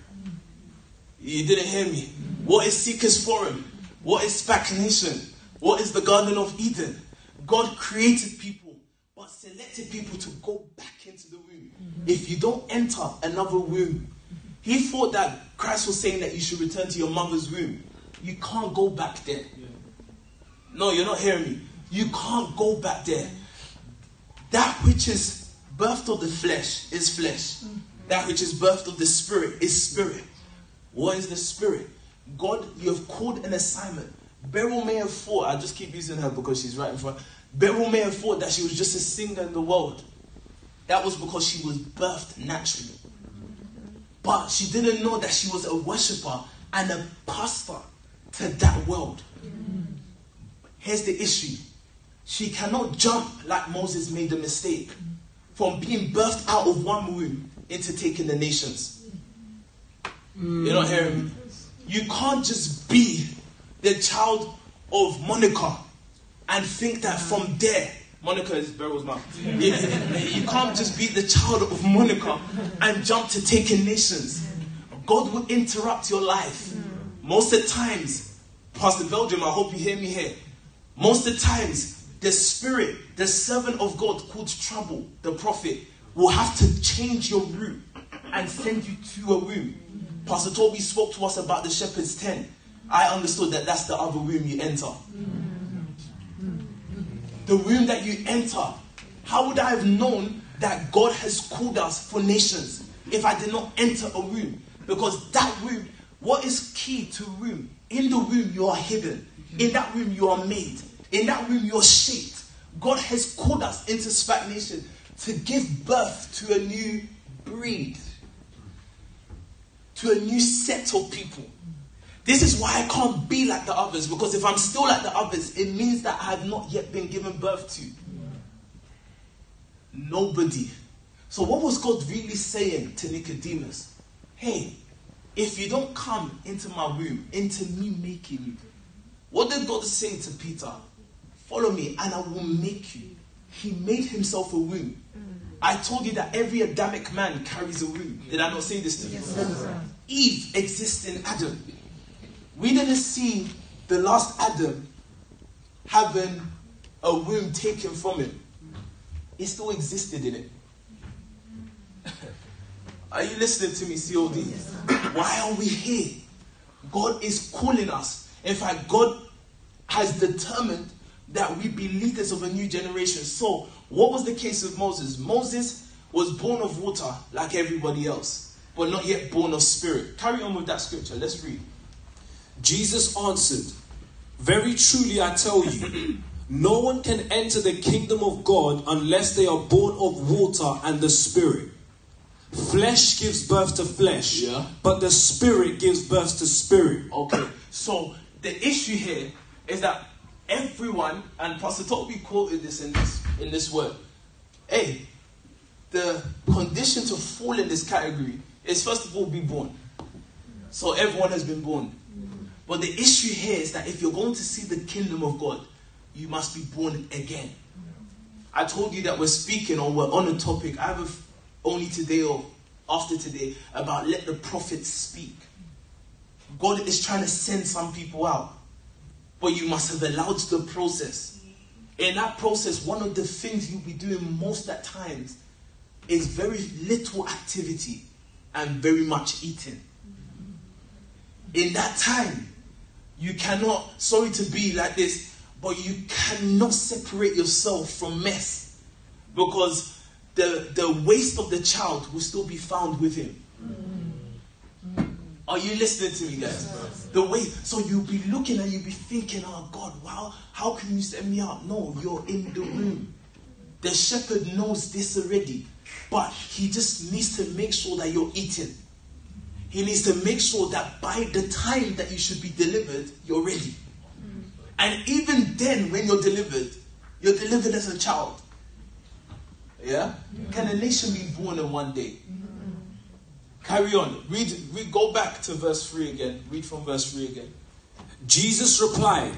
You didn't hear me. What is seeker's forum? What is speculation? What is the Garden of Eden? God created people, but selected people to go back into the womb. If you don't enter another womb, he thought that Christ was saying that you should return to your mother's womb. You can't go back there. No, you're not hearing me. You can't go back there. That which is birthed of the flesh is flesh. That which is birthed of the spirit is spirit. What is the spirit? God, you have called an assignment. Beryl may have thought, I just keep using her because she's right in front. Beryl may have thought that she was just a singer in the world. That was because she was birthed naturally. But she didn't know that she was a worshiper and a pastor to that world. Here's the issue she cannot jump like Moses made the mistake from being birthed out of one womb into taking the nations. You're not hearing me? You can't just be the child of Monica and think that from there, Monica is Beryl's mom. You, you can't just be the child of Monica and jump to taking nations. God will interrupt your life. Most of the times, Pastor Belgium, I hope you hear me here. Most of the times, the spirit, the servant of God called Trouble, the prophet, will have to change your route and send you to a womb. Pastor Tobi spoke to us about the shepherd's tent. I understood that that's the other womb you enter. The room that you enter. How would I have known that God has called us for nations if I did not enter a room? Because that room, what is key to room? In the room, you are hidden. In that room, you are made. In that room, you're shaped. God has called us into stagnation to give birth to a new breed, to a new set of people. This is why I can't be like the others, because if I'm still like the others, it means that I have not yet been given birth to. Nobody. So, what was God really saying to Nicodemus? Hey, if you don't come into my womb, into me making you, what did God say to Peter? Follow me, and I will make you. He made himself a womb. I told you that every Adamic man carries a womb. Did I not say this to you? Eve exists in Adam. We didn't see the last Adam having a womb taken from him. It still existed in it. Are you listening to me, COD? Why are we here? God is calling us. In fact, God has determined that we be leaders of a new generation. So, what was the case of Moses? Moses was born of water like everybody else, but not yet born of spirit. Carry on with that scripture. Let's read. Jesus answered, Very truly I tell you, no one can enter the kingdom of God unless they are born of water and the Spirit. Flesh gives birth to flesh, Yeah. but the Spirit gives birth to spirit. Okay, so the issue here is that everyone, and Pastor Tobi quoted this in this in this word. Hey, the condition to fall in this category is first of all be born. So everyone has been born. But the issue here is that if you're going to see the kingdom of God, you must be born again. I told you that we're speaking or we're on a topic. I have only today or after today about let the prophets speak. God is trying to send some people out, but you must have allowed the process. In that process, one of the things you'll be doing most at times is very little activity and very much eating. In that time, you cannot, sorry to be like this, but you cannot separate yourself from mess because the, the waste of the child will still be found with him. Are you listening to me, guys? The way, so you'll be looking and you'll be thinking, oh God, wow, how can you send me out? No, you're in the room. The shepherd knows this already, but he just needs to make sure that you're eating. He needs to make sure that by the time that you should be delivered, you're ready. Mm. And even then, when you're delivered, you're delivered as a child. Yeah? Can a nation be born in one day? Mm-hmm. Carry on. Read, read. Go back to verse three again. Read from verse three again. Jesus replied,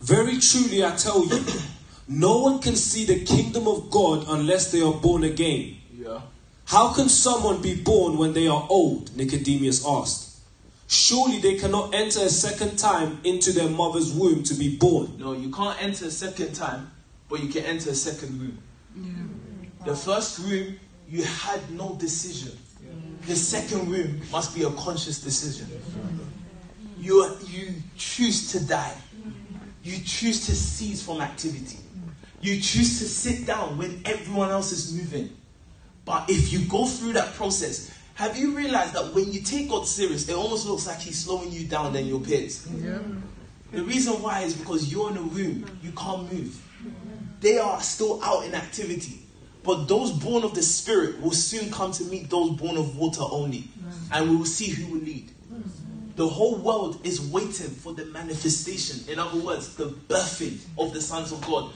Very truly I tell you, no one can see the kingdom of God unless they are born again. Yeah. How can someone be born when they are old? Nicodemus asked. Surely they cannot enter a second time into their mother's womb to be born. No, you can't enter a second time, but you can enter a second room. The first womb, you had no decision. The second womb must be a conscious decision. You, you choose to die. You choose to cease from activity. You choose to sit down when everyone else is moving. But if you go through that process, have you realized that when you take God serious, it almost looks like He's slowing you down than your peers? Yeah. The reason why is because you're in a room, you can't move. They are still out in activity. But those born of the Spirit will soon come to meet those born of water only. And we will see who will lead. The whole world is waiting for the manifestation. In other words, the birthing of the sons of God.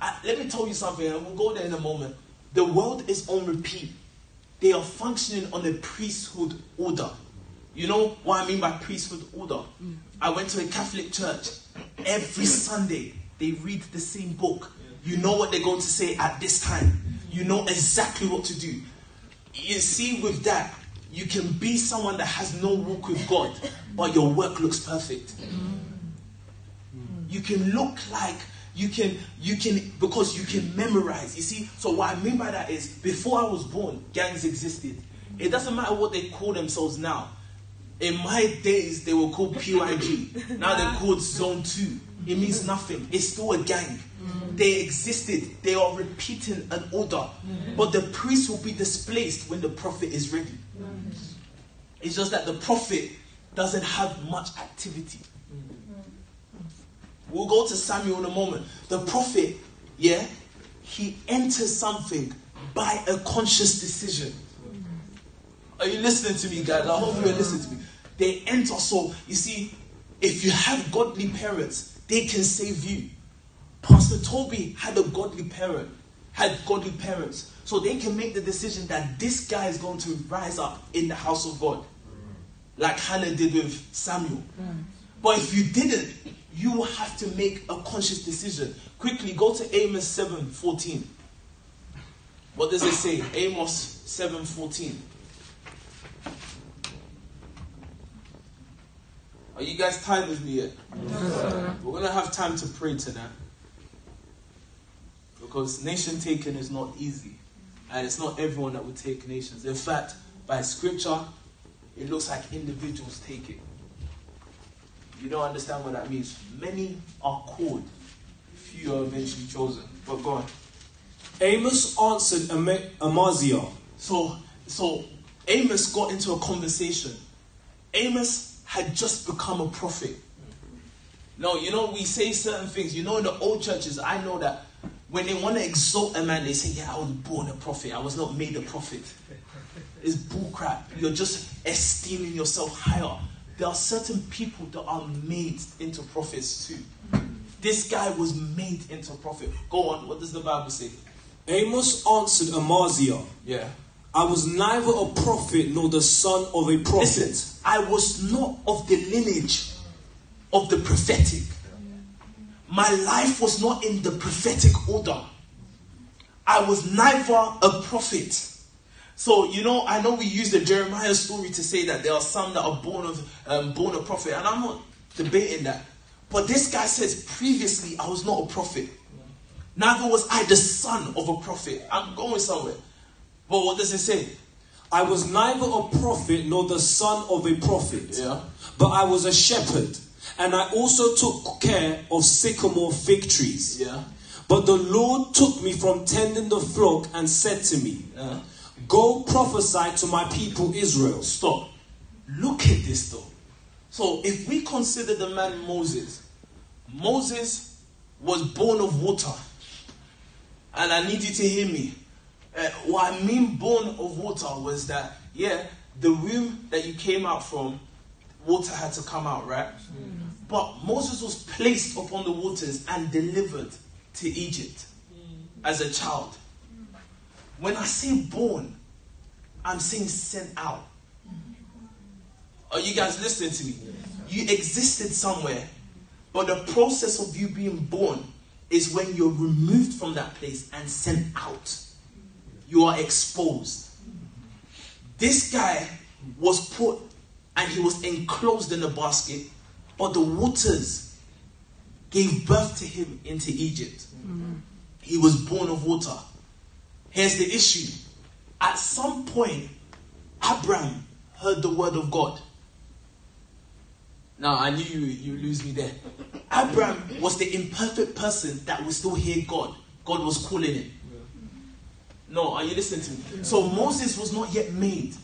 I- let me tell you something, and we'll go there in a moment. The world is on repeat. They are functioning on a priesthood order. You know what I mean by priesthood order? I went to a Catholic church. Every Sunday, they read the same book. You know what they're going to say at this time. You know exactly what to do. You see, with that, you can be someone that has no walk with God, but your work looks perfect. You can look like you can you can because you can memorize. You see, so what I mean by that is before I was born, gangs existed. It doesn't matter what they call themselves now. In my days, they were called PYG. Now they're called Zone 2. It means nothing. It's still a gang. Mm. They existed. They are repeating an order. Mm. But the priest will be displaced when the prophet is ready. Mm. It's just that the prophet doesn't have much activity. We'll go to Samuel in a moment. The prophet, yeah, he enters something by a conscious decision. Are you listening to me, guys? I hope you're listening to me. They enter. So, you see, if you have godly parents, they can save you. Pastor Tobi had a godly parent, had godly parents. So they can make the decision that this guy is going to rise up in the house of God. Like Hannah did with Samuel. Mm. But if you didn't, you have to make a conscious decision. Quickly go to Amos 7:14. What does it say? Amos 7:14. Are you guys tired with me yet? We're going to have time to pray tonight. Because nation taking is not easy. And it's not everyone that will take nations. In fact, by scripture, it looks like individuals take it. You don't understand what that means. Many are called, few are eventually chosen. But go on. Amos answered Ama- Amaziah, So, so Amos got into a conversation. Amos had just become a prophet. No, you know, we say certain things. You know, in the old churches, I know that when they want to exalt a man, they say, Yeah, I was born a prophet. I was not made a prophet. It's bullcrap. You're just esteeming yourself higher. There are certain people that are made into prophets too. Hmm. This guy was made into a prophet. Go on. What does the Bible say? Amos answered Amaziah, Yeah. I was neither a prophet nor the son of a prophet. Listen, I was not of the lineage of the prophetic. My life was not in the prophetic order. I was neither a prophet. So you know, I know we use the Jeremiah story to say that there are some that are born of um, born a prophet, and I'm not debating that. But this guy says previously I was not a prophet. Neither was I the son of a prophet. I'm going somewhere. But what does it say? I was neither a prophet nor the son of a prophet, Yeah. but I was a shepherd, and I also took care of sycamore fig trees. Yeah. But the Lord took me from tending the flock and said to me, Yeah. Go prophesy to my people Israel. Stop. Look at this though. So if we consider the man Moses, Moses was born of water. And I need you to hear me. Uh, what I mean born of water was that, yeah, the womb that you came out from, water had to come out, right? But Moses was placed upon the waters and delivered to Egypt as a child. When I say born, I'm saying sent out. Are you guys listening to me? You existed somewhere, but the process of you being born is when you're removed from that place and sent out. You are exposed. This guy was put and he was enclosed in a basket, but the waters gave birth to him into Egypt. Mm-hmm. He was born of water. Here's the issue. At some point, Abraham heard the word of God. Now, I knew you, you lose me there. Abraham was the imperfect person that would still hear God. God was calling him. No, are you listening to me? So Moses was not yet made,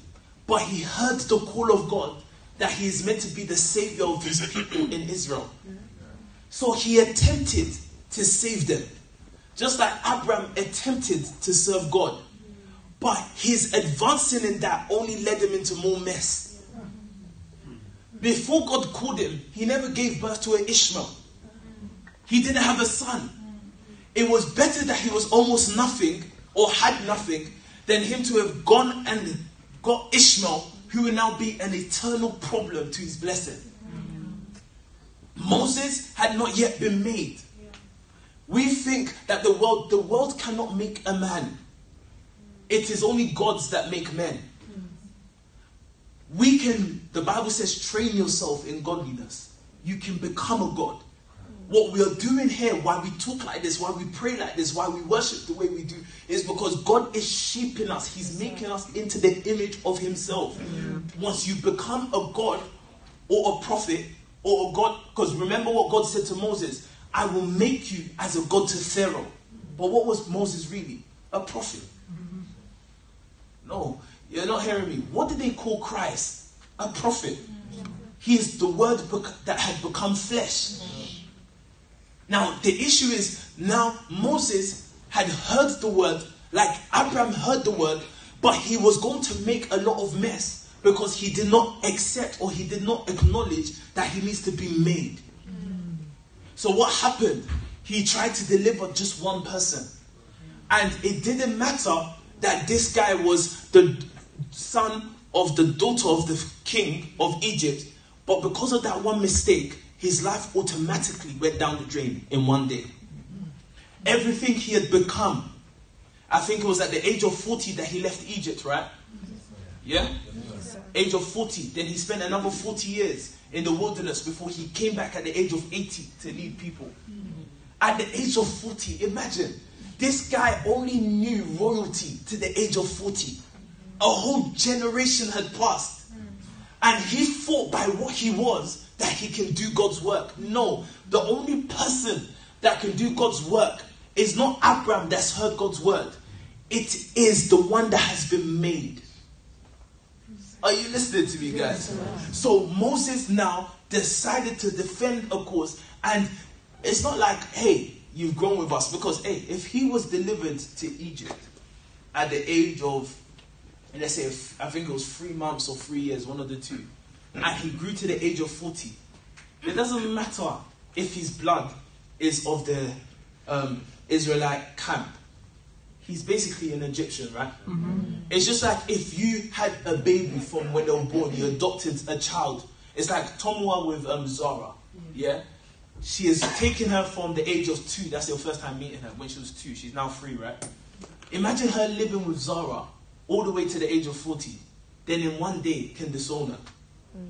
but he heard the call of God that he is meant to be the savior of his people in Israel. So he attempted to save them. Just like Abraham attempted to serve God. But his advancing in that only led him into more mess. Before God called him, he never gave birth to an Ishmael. He didn't have a son. It was better that he was almost nothing or had nothing than him to have gone and got Ishmael, who will now be an eternal problem to his blessing. Moses had not yet been made. We think that the world, the world cannot make a man. It is only gods that make men. We can, the Bible says, train yourself in godliness. You can become a God. What we are doing here, why we talk like this, why we pray like this, why we worship the way we do, is because God is shaping us. He's making us into the image of Himself. Once you become a God or a prophet or a God, because remember what God said to Moses I will make you as a God to Pharaoh. But what was Moses really? A prophet. No, you're not hearing me. What did they call Christ? A prophet. He is the word that had become flesh. Now, the issue is now Moses had heard the word, like Abraham heard the word, but he was going to make a lot of mess because he did not accept or he did not acknowledge that he needs to be made. So, what happened? He tried to deliver just one person. And it didn't matter that this guy was the son of the daughter of the king of Egypt, but because of that one mistake, his life automatically went down the drain in one day. Everything he had become, I think it was at the age of 40 that he left Egypt, right? Yeah? Age of 40. Then he spent another 40 years in the wilderness before he came back at the age of 80 to lead people. Mm-hmm. At the age of 40, imagine, this guy only knew royalty to the age of 40. A whole generation had passed. Mm. And he thought by what he was that he can do God's work. No, the only person that can do God's work is not Abraham that's heard God's word, it is the one that has been made. Are you listening to me, guys? So Moses now decided to defend a cause, and it's not like, hey, you've grown with us, because hey, if he was delivered to Egypt at the age of, let's say, I think it was three months or three years, one of the two, and he grew to the age of forty, it doesn't matter if his blood is of the um, Israelite camp. He's basically an Egyptian, right? Mm-hmm. It's just like if you had a baby from when they were born, you adopted a child. It's like Tomua with um, Zara. Mm. Yeah? She has taken her from the age of two. That's your first time meeting her. When she was two, she's now three, right? Imagine her living with Zara all the way to the age of 40. Then in one day can disown her. Mm.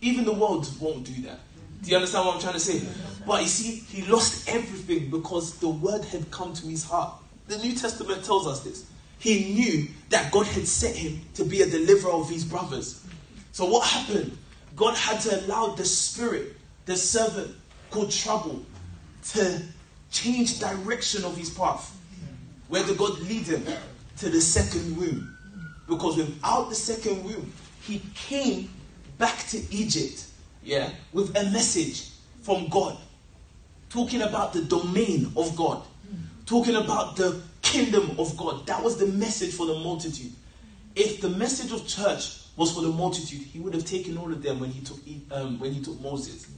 Even the world won't do that. Do you understand what I'm trying to say? Mm. But you see, he lost everything because the word had come to his heart. The New Testament tells us this. He knew that God had set him to be a deliverer of his brothers. So what happened? God had to allow the spirit, the servant called trouble, to change direction of his path. Where did God lead him? To the second womb. Because without the second womb, he came back to Egypt, yeah, with a message from God, talking about the domain of God, talking about the kingdom of God. That was the message for the multitude. If the message of church was for the multitude, he would have taken all of them when he took um, when he took Moses.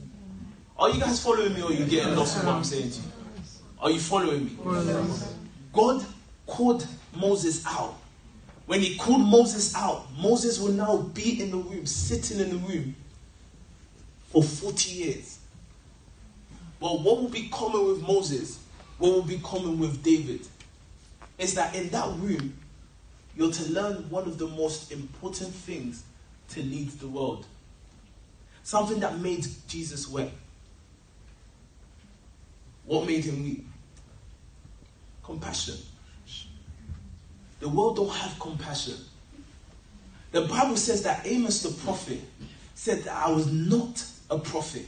Are you guys following me, or are you getting lost in what I'm saying to you? Are you following me? God called Moses out When he called Moses out, Moses will now be in the room, sitting in the room for 40 years. But what will be common with Moses, what will be common with David, is that in that room, you're to learn one of the most important things to lead the world. Something that made Jesus weep. What made him weep? Compassion. The world don't have compassion. The Bible says that Amos the prophet said that I was not a prophet.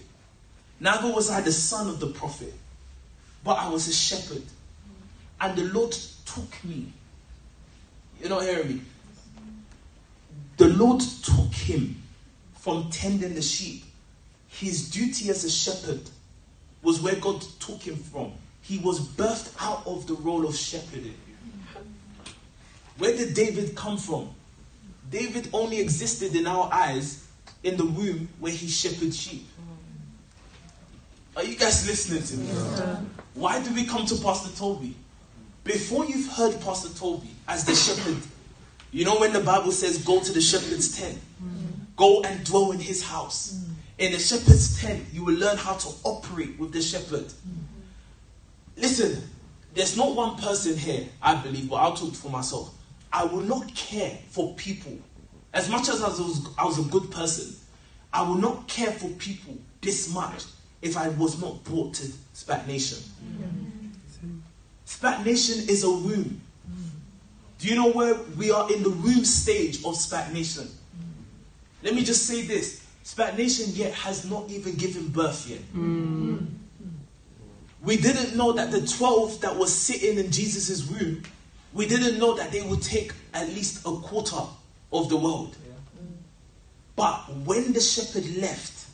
Neither was I the son of the prophet, but I was a shepherd. And the Lord took me. You're not hearing me? The Lord took him from tending the sheep. His duty as a shepherd was where God took him from. He was birthed out of the role of shepherding. Where did David come from? David only existed in our eyes in the womb where he shepherded sheep. Are you guys listening to me? Why do we come to Pastor Tobi? Before you've heard Pastor Tobi as the shepherd, you know when the Bible says, go to the shepherd's tent, mm. go and dwell in his house. Mm. In the shepherd's tent, you will learn how to operate with the shepherd. Mm. Listen, there's not one person here, I believe, but I'll talk for myself. I will not care for people. As much as I was, I was a good person, I will not care for people this much if I was not brought to SPAC Nation. Mm. SPAC Nation is a womb. Do you know where we are in the womb stage of SPAC Nation? Mm. Let me just say this SPAC Nation yet has not even given birth yet. Mm. We didn't know that the 12 that was sitting in Jesus' womb, we didn't know that they would take at least a quarter of the world. But when the shepherd left,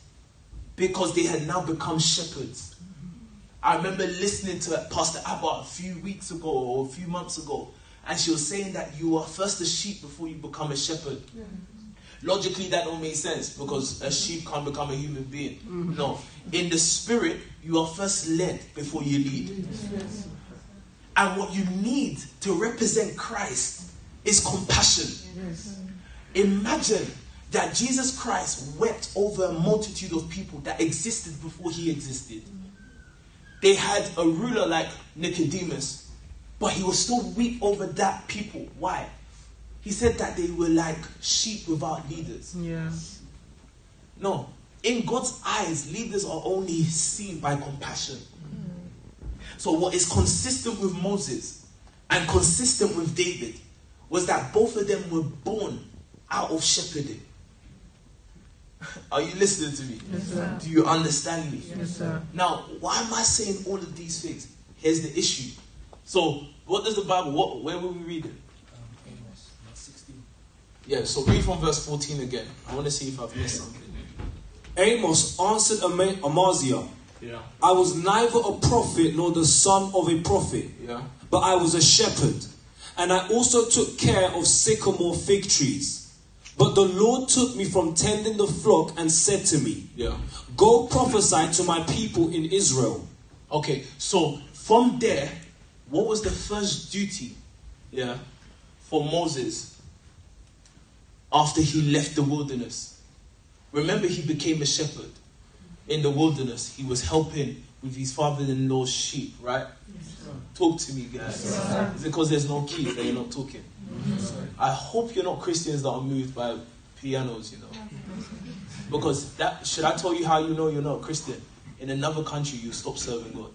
because they had now become shepherds, I remember listening to Pastor Abba a few weeks ago or a few months ago, and she was saying that you are first a sheep before you become a shepherd. Logically, that don't make sense because a sheep can't become a human being. No. In the spirit, you are first led before you lead. And what you need to represent Christ is compassion. Imagine that Jesus Christ wept over a multitude of people that existed before he existed. They had a ruler like Nicodemus, but he will still weep over that people. Why? He said that they were like sheep without leaders. Yeah. No. In God's eyes, leaders are only seen by compassion. So, what is consistent with Moses and consistent with David was that both of them were born out of shepherding. Are you listening to me? Yes, sir. Do you understand me? Yes, sir. Now, why am I saying all of these things? Here's the issue. So, what does the Bible? What? Where will we read it? Amos 16. Yeah. So read from verse 14 again. I want to see if I've missed something. Amos answered Ama- Amaziah, Yeah. I was neither a prophet nor the son of a prophet, Yeah. but I was a shepherd, and I also took care of sycamore fig trees. But the Lord took me from tending the flock and said to me, Yeah. Go prophesy to my people in Israel. Okay, so from there, what was the first duty, yeah, for Moses after he left the wilderness? Remember, he became a shepherd in the wilderness. He was helping with his father-in-law's sheep, right? Talk to me, guys. Is it because there's no keys that you're not talking? I hope you're not Christians that are moved by pianos, you know. Because that should I tell you how you know you're not a Christian? In another country, you stop serving God.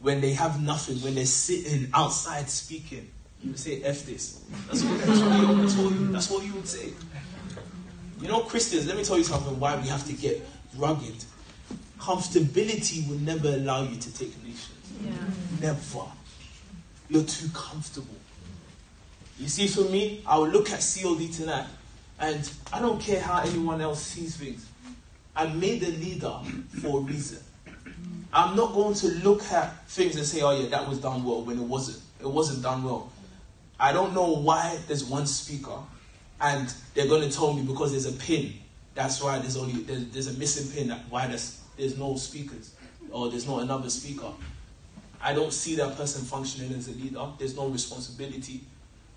When they have nothing, when they're sitting outside speaking, you say "f this." That's what, that's what, you, that's, what, that's what you would say. You know, Christians. Let me tell you something. Why we have to get rugged. Comfortability will never allow you to take nations. Never. You're too comfortable. You see, for me, I will look at COD tonight, and I don't care how anyone else sees things. I made a leader for a reason. I'm not going to look at things and say, oh yeah, that was done well when it wasn't. It wasn't done well. I don't know why there's one speaker and they're going to tell me because there's a pin. That's why there's only there's, there's a missing pin. That why there's there's no speakers or there's not another speaker. I don't see that person functioning as a leader. There's no responsibility.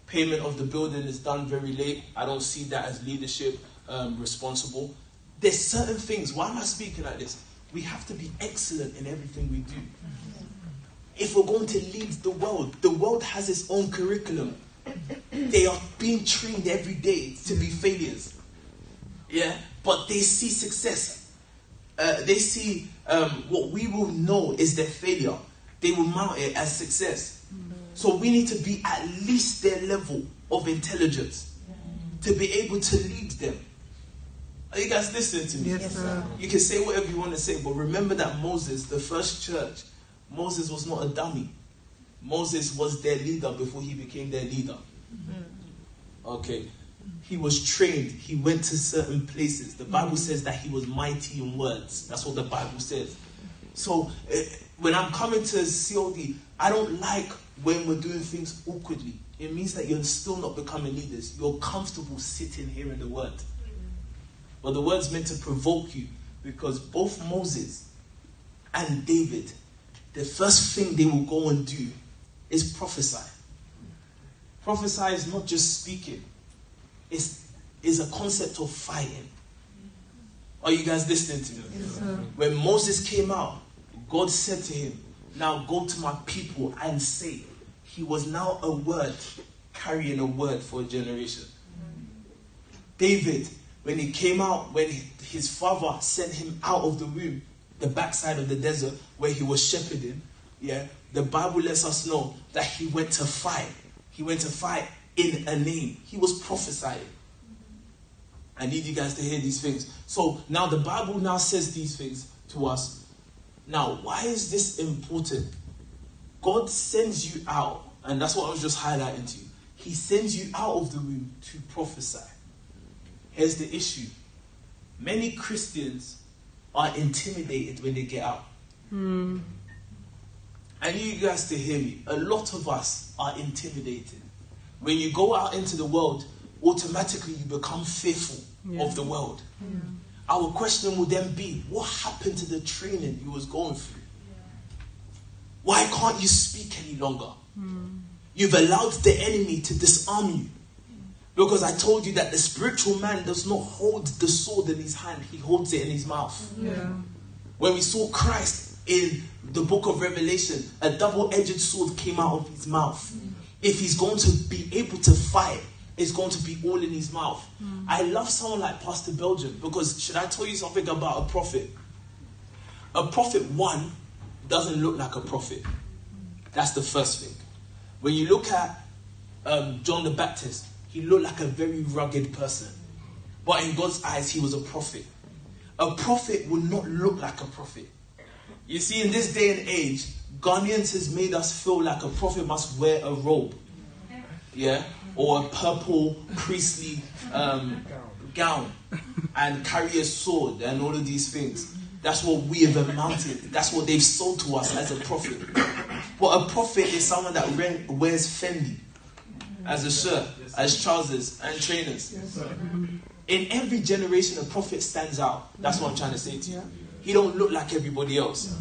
Payment of the building is done very late. I don't see that as leadership um, responsible. There's certain things. Why am I speaking like this? We have to be excellent in everything we do. If we're going to lead the world, the world has its own curriculum. They are being trained every day to be failures. Yeah, but they see success. Uh, they see um, what we will know is their failure. They will mount it as success. So we need to be at least their level of intelligence to be able to lead them. Are you guys listening to me? Yes, sir. You can say whatever you want to say, but remember that Moses, the first church, Moses was not a dummy. Moses was their leader before he became their leader. Okay. He was trained. He went to certain places. The Bible says that he was mighty in words. That's what the Bible says. So eh, when I'm coming to COD, I don't like when we're doing things awkwardly. It means that you're still not becoming leaders. You're comfortable sitting here in the word. But the word's meant to provoke you because both Moses and David, the first thing they will go and do is prophesy. Prophesy is not just speaking, it's, it's a concept of fighting. Are you guys listening to me? Yes. When Moses came out, God said to him, Now go to my people and say, He was now a word, carrying a word for a generation. David, when he came out, when his father sent him out of the womb, the backside of the desert where he was shepherding, yeah, the Bible lets us know that he went to fight. He went to fight in a name. He was prophesying. I need you guys to hear these things. So now the Bible now says these things to us. Now, why is this important? God sends you out, and that's what I was just highlighting to you. He sends you out of the womb to prophesy. Here's the issue many Christians are intimidated when they get out. Hmm. I need you guys to hear me. A lot of us are intimidated. When you go out into the world, automatically you become fearful Yeah. of the world. Our question will then be, what happened to the training you was going through? Why can't you speak any longer? You've allowed the enemy to disarm you. Because I told you that the spiritual man does not hold the sword in his hand, he holds it in his mouth. Yeah. When we saw Christ in the book of Revelation, a double edged sword came out of his mouth. If he's going to be able to fight, it's going to be all in his mouth. Hmm. I love someone like Pastor Belgium because should I tell you something about a prophet? A prophet, one, doesn't look like a prophet. That's the first thing. When you look at um, John the Baptist, he looked like a very rugged person. But in God's eyes, he was a prophet. A prophet will not look like a prophet. You see, in this day and age, Ghanaians has made us feel like a prophet must wear a robe. Yeah? Or a purple priestly um, gown and carry a sword and all of these things. That's what we have amounted. That's what they've sold to us as a prophet. But a prophet is someone that wears Fendi as a shirt, as trousers and trainers. In every generation, a prophet stands out. That's what I'm trying to say to you. He don't look like everybody else.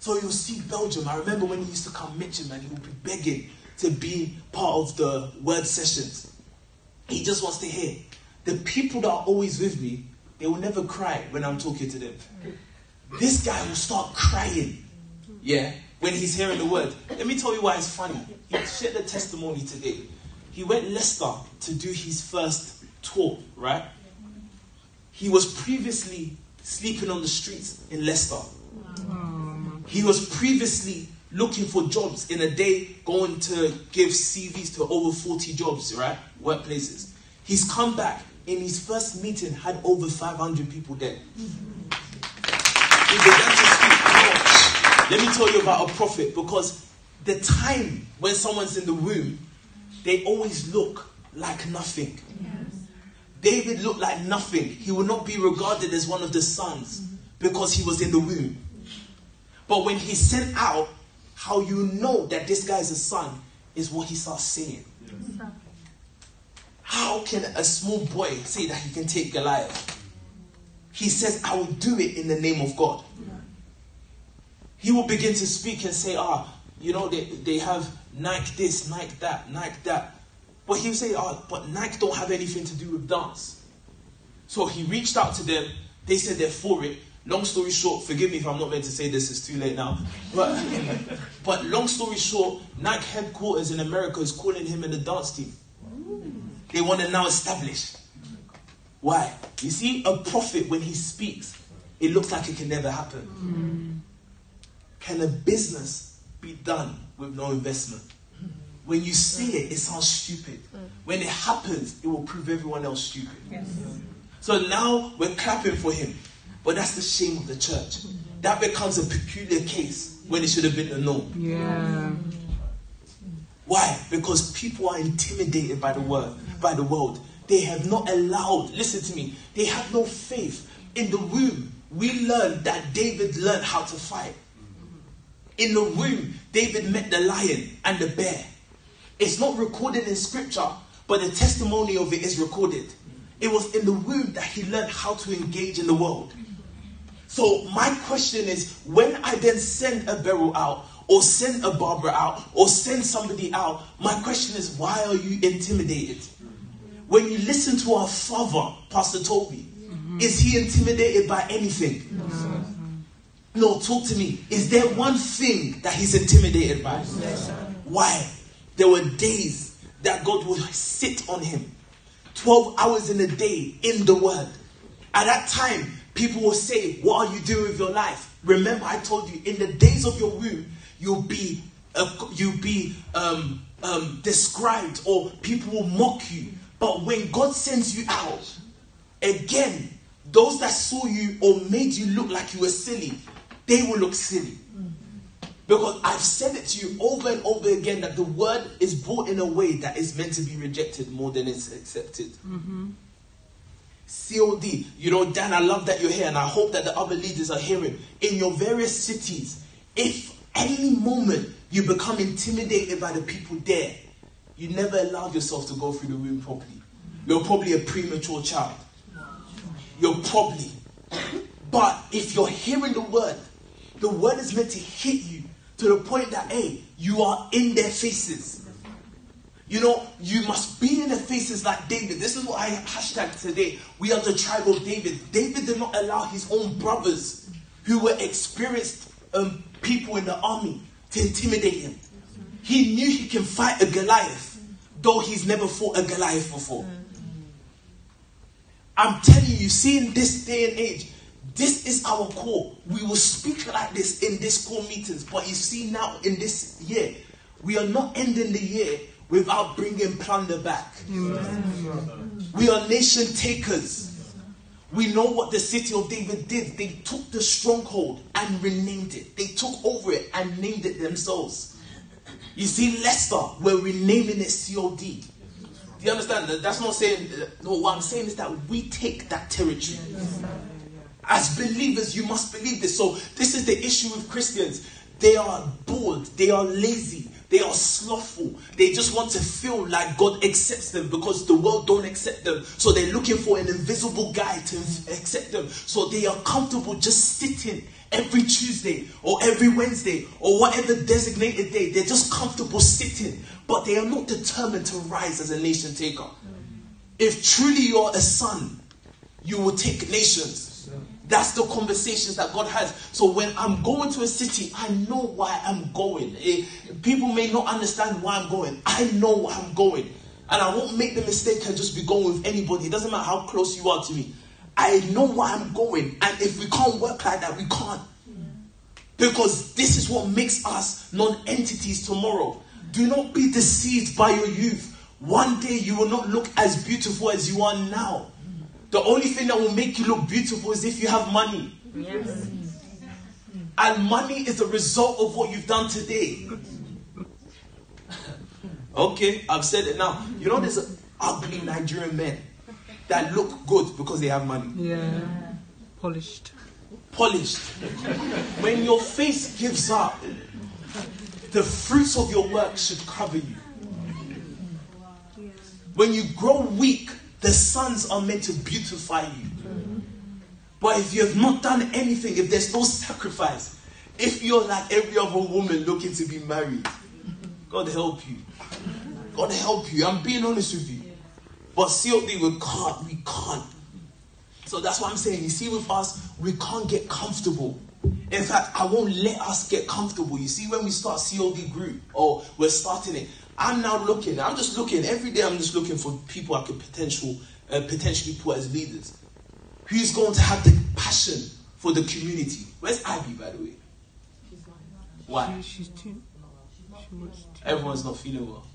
So you'll see Belgium. I remember when he used to come Mitcham and he would be begging to be part of the word sessions. He just wants to hear. The people that are always with me, they will never cry when I'm talking to them. This guy will start crying. Yeah, when he's hearing the word. Let me tell you why it's funny. He shared the testimony today. He went Leicester to do his first tour, right? He was previously sleeping on the streets in Leicester. He was previously looking for jobs in a day, going to give CVs to over 40 jobs, right? Workplaces. He's come back in his first meeting, had over 500 people there. He began to speak. Let me tell you about a prophet because the time when someone's in the womb, they always look like nothing. David looked like nothing. He would not be regarded as one of the sons because he was in the womb. But when he sent out, how you know that this guy is a son is what he starts saying. How can a small boy say that he can take Goliath? He says, I will do it in the name of God. He will begin to speak and say, ah, you know, they, they have Nike this, Nike that, Nike that. But he would say, oh, but Nike don't have anything to do with dance. So he reached out to them. They said they're for it. Long story short, forgive me if I'm not meant to say this, it's too late now. But, but long story short, Nike headquarters in America is calling him in the dance team. They want to now establish. Why? You see, a prophet, when he speaks, it looks like it can never happen. Can a business be done with no investment? When you say it, it sounds stupid. When it happens, it will prove everyone else stupid. So now we're clapping for him. But that's the shame of the church. That becomes a peculiar case when it should have been the norm. Yeah. Why? Because people are intimidated by the word, by the world. They have not allowed, listen to me, they have no faith. In the womb, we learned that David learned how to fight. In the womb, David met the lion and the bear. It's not recorded in scripture, but the testimony of it is recorded. It was in the womb that he learned how to engage in the world. So my question is, when I then send a Beryl out, or send a Barbara out, or send somebody out, my question is, why are you intimidated? When you listen to our father, Pastor Tobi, is he intimidated by anything? No, talk to me. Is there one thing that he's intimidated by? Why? There were days that God would sit on him 12 hours in a day in the Word. At that time, people will say, What are you doing with your life? Remember, I told you, in the days of your womb, you'll be, you'll be um, um, described or people will mock you. But when God sends you out, again, those that saw you or made you look like you were silly, they will look silly. Because I've said it to you over and over again that the word is brought in a way that is meant to be rejected more than it's accepted. COD, you know, Dan, I love that you're here, and I hope that the other leaders are hearing. In your various cities, if any moment you become intimidated by the people there, you never allowed yourself to go through the room properly. You're probably a premature child. You're probably. But if you're hearing the word, the word is meant to hit you to the point that, hey, you are in their faces. You know, you must be in their faces like David. This is what I hashtag today. We are the tribe of David. David did not allow his own brothers, who were experienced um, people in the army, to intimidate him. He knew he can fight a Goliath, though he's never fought a Goliath before. I'm telling you, see, in this day and age, this is our core. We will speak like this in this core meetings, but you see now in this year, we are not ending the year without bringing plunder back. We are nation takers. We know what the city of David did. They took the stronghold and renamed it. They took over it and named it themselves. You see, Leicester, we're renaming it COD. Do you understand? That- That's not saying, no, what I'm saying is that we take that territory. As believers, you must believe this. So, this is the issue with Christians. They are bored, they are lazy, they are slothful. They just want to feel like God accepts them because the world don't accept them. So they're looking for an invisible guy to accept them. So they are comfortable just sitting every Tuesday or every Wednesday or whatever designated day. They're just comfortable sitting, but they are not determined to rise as a nation taker. If truly you're a son, you will take nations. That's the conversations that God has. So when I'm going to a city, I know why I'm going. Eh, people may not understand why I'm going. I know why I'm going. And I won't make the mistake and just be going with anybody. It doesn't matter how close you are to me. I know why I'm going. And if we can't work like that, we can't. Because this is what makes us non entities tomorrow. Do not be deceived by your youth. One day you will not look as beautiful as you are now. The only thing that will make you look beautiful is if you have money. Yes. And money is the result of what you've done today. Okay, I've said it now. You know, there's ugly Nigerian men that look good because they have money. Yeah. Polished. Polished. When your face gives up, the fruits of your work should cover you. When you grow weak, the sons are meant to beautify you. But if you have not done anything, if there's no sacrifice, if you're like every other woman looking to be married, God help you. God help you. I'm being honest with you. But COD, we can't. We can't. So that's what I'm saying. You see, with us, we can't get comfortable. In fact, I won't let us get comfortable. You see, when we start COD group or we're starting it, I'm now looking. I'm just looking every day. I'm just looking for people I could potential uh, potentially put as leaders. Who's going to have the passion for the community? Where's Abby, by the way? Why? She, she's too. She too. Everyone's not feeling well.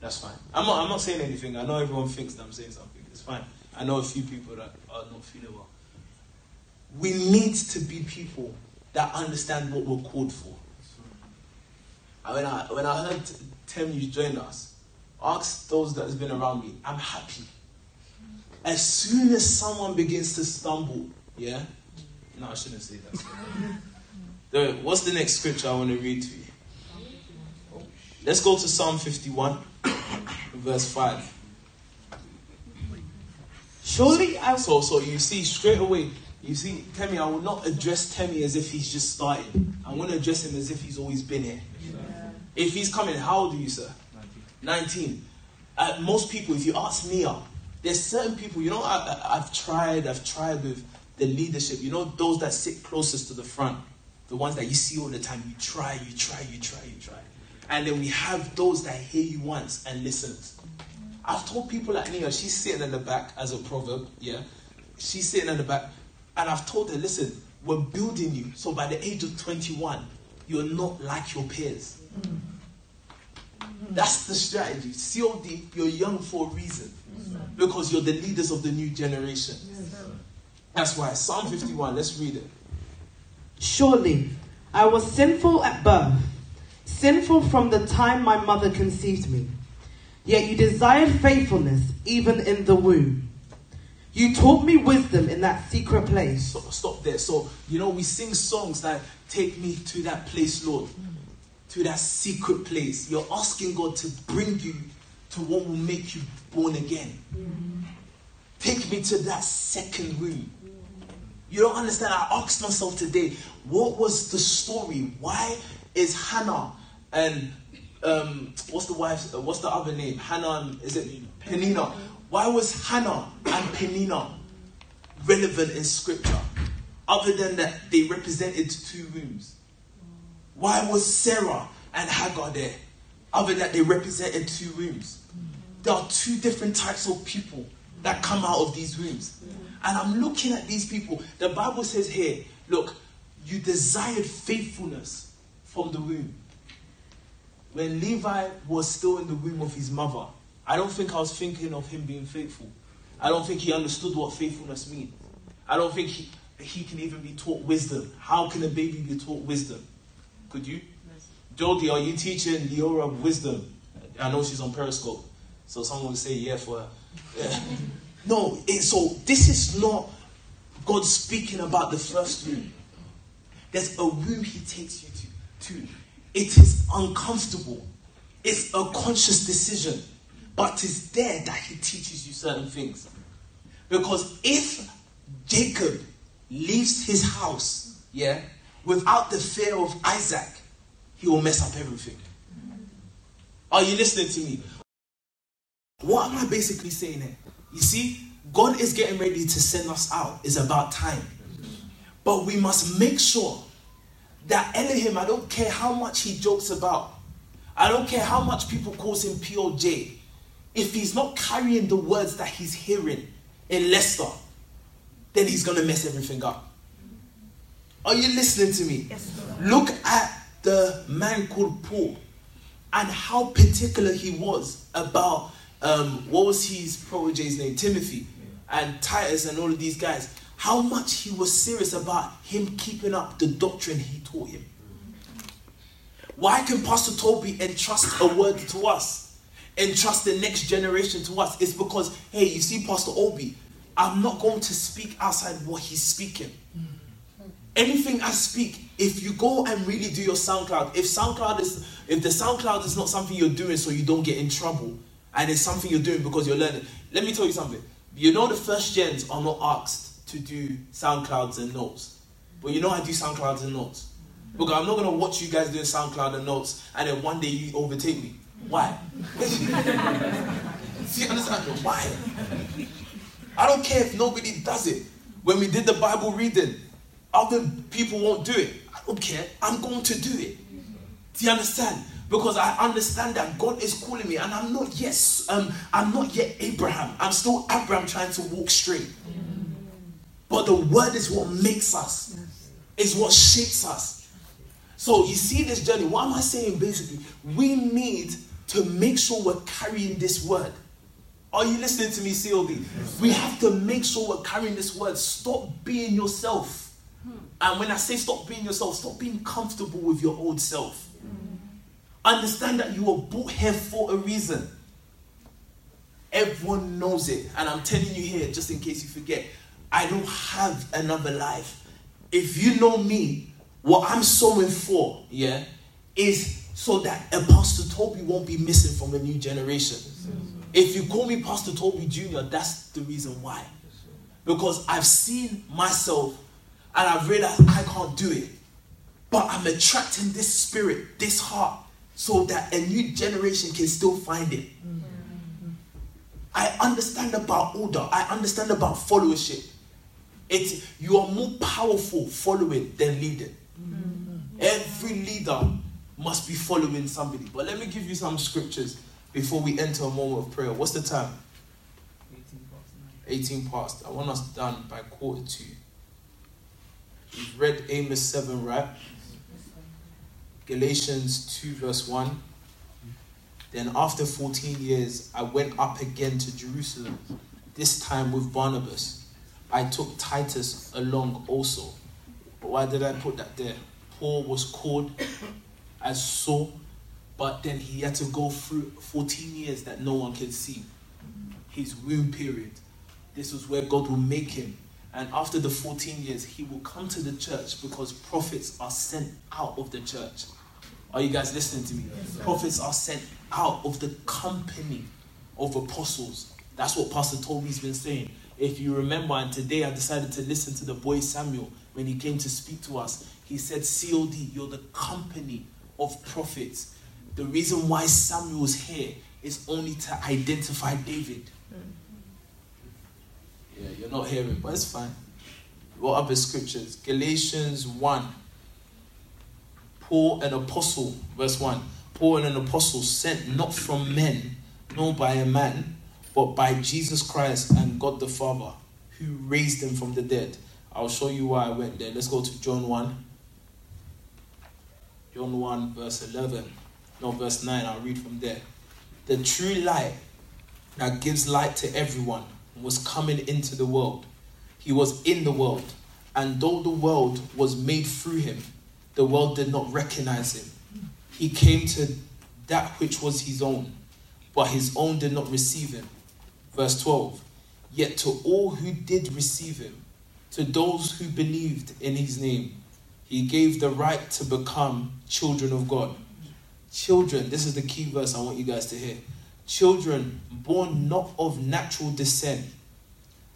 That's fine. I'm not. I'm not saying anything. I know everyone thinks that I'm saying something. It's fine. I know a few people that are not feeling well. We need to be people that understand what we're called for. When I when I heard Temi join us, ask those that has been around me. I'm happy. As soon as someone begins to stumble, yeah. No, I shouldn't say that. What's the next scripture I want to read to you? Let's go to Psalm 51, verse 5. Surely I So, so you see straight away, you see, Temi, I will not address Temi as if he's just starting. I want to address him as if he's always been here. If he's coming, how old are you, sir? 19. Uh, most people, if you ask Mia, there's certain people, you know, I, I've tried, I've tried with the leadership, you know, those that sit closest to the front, the ones that you see all the time, you try, you try, you try, you try. And then we have those that hear you once and listen. I've told people like Nia, she's sitting in the back as a proverb, yeah. She's sitting in the back, and I've told her, listen, we're building you. So by the age of 21, you're not like your peers. That's the strategy. COD, you're young for a reason. Because you're the leaders of the new generation. That's why. Psalm 51, let's read it. surely I was sinful at birth, sinful from the time my mother conceived me. Yet you desired faithfulness even in the womb. You taught me wisdom in that secret place. So, stop there. So, you know, we sing songs that take me to that place, Lord, to that secret place. You're asking God to bring you to what will make you born again. Take me to that second room. You don't understand. I asked myself today, what was the story? Why is Hannah and um, what's the wife? uh, What's the other name? Hannah and is it Peninnah? Why was Hannah and Peninnah relevant in scripture? Other than that, they represented two rooms. Why was Sarah and Hagar there? Other than that, they represented two rooms. There are two different types of people that come out of these rooms. And I'm looking at these people. The Bible says here, look, you desired faithfulness from the womb. When Levi was still in the womb of his mother, I don't think I was thinking of him being faithful. I don't think he understood what faithfulness means. I don't think he, he can even be taught wisdom. How can a baby be taught wisdom? Could you? Jody, are you teaching Leora wisdom? I know she's on Periscope, so someone will say yeah for her. Yeah. No, it, so this is not God speaking about the first room. There's a room He takes you to. to. It is uncomfortable. It's a conscious decision, but it's there that He teaches you certain things. Because if Jacob leaves his house, yeah, without the fear of Isaac, he will mess up everything. Are you listening to me? What am I basically saying here? You see, God is getting ready to send us out. It's about time. But we must make sure that Elohim, I don't care how much he jokes about, I don't care how much people calls him POJ, if he's not carrying the words that he's hearing in Leicester, then he's going to mess everything up. Are you listening to me? Look at the man called Paul and how particular he was about um, what was his protege's name, Timothy, and Titus, and all of these guys. How much he was serious about him keeping up the doctrine he taught him. Why can Pastor Tobi entrust a word to us? Entrust the next generation to us? It's because, hey, you see, Pastor Obi, I'm not going to speak outside what he's speaking. Anything I speak, if you go and really do your SoundCloud, if SoundCloud is, if the SoundCloud is not something you're doing so you don't get in trouble, and it's something you're doing because you're learning. Let me tell you something. You know the first gens are not asked to do SoundClouds and notes, but you know I do SoundClouds and notes because I'm not gonna watch you guys doing SoundCloud and notes, and then one day you overtake me. Why? See, understand? Why? I don't care if nobody does it. When we did the Bible reading, other people won't do it. I don't care. I'm going to do it. Do you understand? Because I understand that God is calling me, and I'm not yet. Um, I'm not yet Abraham. I'm still Abram trying to walk straight. But the word is what makes us. Is what shapes us. So you see this journey. What am I saying? Basically, we need to make sure we're carrying this word. Are you listening to me, CLD? We have to make sure we're carrying this word. Stop being yourself. And when I say stop being yourself, stop being comfortable with your old self. Mm. Understand that you were brought here for a reason. Everyone knows it. And I'm telling you here, just in case you forget, I don't have another life. If you know me, what I'm sowing for, yeah, is so that a Pastor Tobi won't be missing from a new generation. If you call me Pastor Tobi Jr., that's the reason why. Because I've seen myself and I've realized I can't do it. But I'm attracting this spirit, this heart, so that a new generation can still find it. Mm-hmm. I understand about order, I understand about followership. It's you are more powerful following than leading. Mm-hmm. Every leader must be following somebody. But let me give you some scriptures before we enter a moment of prayer. What's the time? 18 past. 18 past. I want us done by quarter two. We've read Amos 7, right? Galatians 2, verse 1. Then after 14 years, I went up again to Jerusalem, this time with Barnabas. I took Titus along also. But why did I put that there? Paul was called as Saul, but then he had to go through 14 years that no one can see. His womb period. This was where God will make him. And after the 14 years, he will come to the church because prophets are sent out of the church. Are you guys listening to me? Yes, prophets are sent out of the company of apostles. That's what Pastor Tobi's been saying. If you remember, and today I decided to listen to the boy Samuel when he came to speak to us. He said, COD, you're the company of prophets. The reason why Samuel's here is only to identify David. Hmm. Yeah, you're not hearing, but it's fine. What other scriptures? Galatians 1. Paul, an apostle, verse 1. Paul, an apostle, sent not from men, nor by a man, but by Jesus Christ and God the Father, who raised him from the dead. I'll show you why I went there. Let's go to John 1. John 1, verse 11. No, verse 9. I'll read from there. The true light that gives light to everyone was coming into the world. He was in the world. And though the world was made through him, the world did not recognize him. He came to that which was his own, but his own did not receive him. Verse 12 Yet to all who did receive him, to those who believed in his name, he gave the right to become children of God. Children, this is the key verse I want you guys to hear. Children born not of natural descent,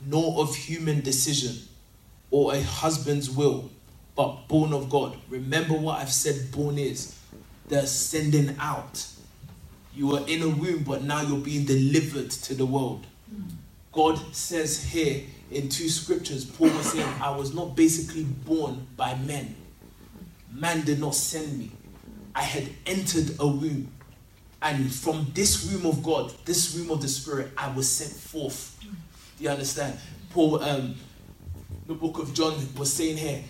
nor of human decision, or a husband's will, but born of God. Remember what I've said born is the sending out. You were in a womb, but now you're being delivered to the world. God says here in two scriptures, Paul was saying, I was not basically born by men. Man did not send me. I had entered a womb. And from this womb of God, this womb of the Spirit, I was sent forth. Do you understand? Paul, um, the book of John was saying here,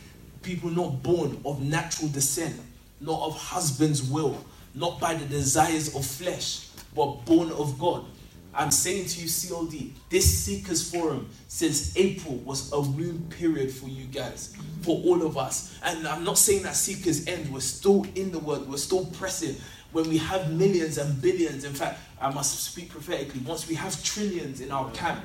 people not born of natural descent, not of husband's will, not by the desires of flesh, but born of God. I'm saying to you, CLD, this Seekers Forum since April was a womb period for you guys, for all of us. And I'm not saying that Seekers end, we're still in the word, we're still pressing. When we have millions and billions, in fact, I must speak prophetically, once we have trillions in our camp,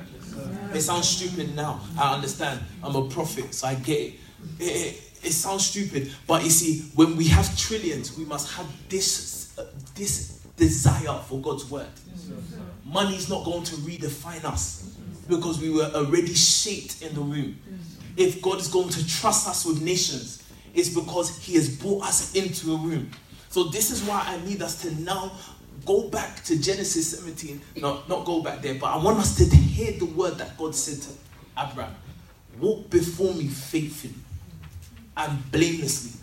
it sounds stupid now. I understand. I'm a prophet, so I get it. It, it, it sounds stupid, but you see, when we have trillions, we must have this, uh, this desire for God's word. Money is not going to redefine us because we were already shaped in the womb. If God is going to trust us with nations, it's because He has brought us into a womb. So, this is why I need us to now go back to Genesis 17. No, not go back there, but I want us to hear the word that God said to Abraham Walk before me faithfully and blamelessly.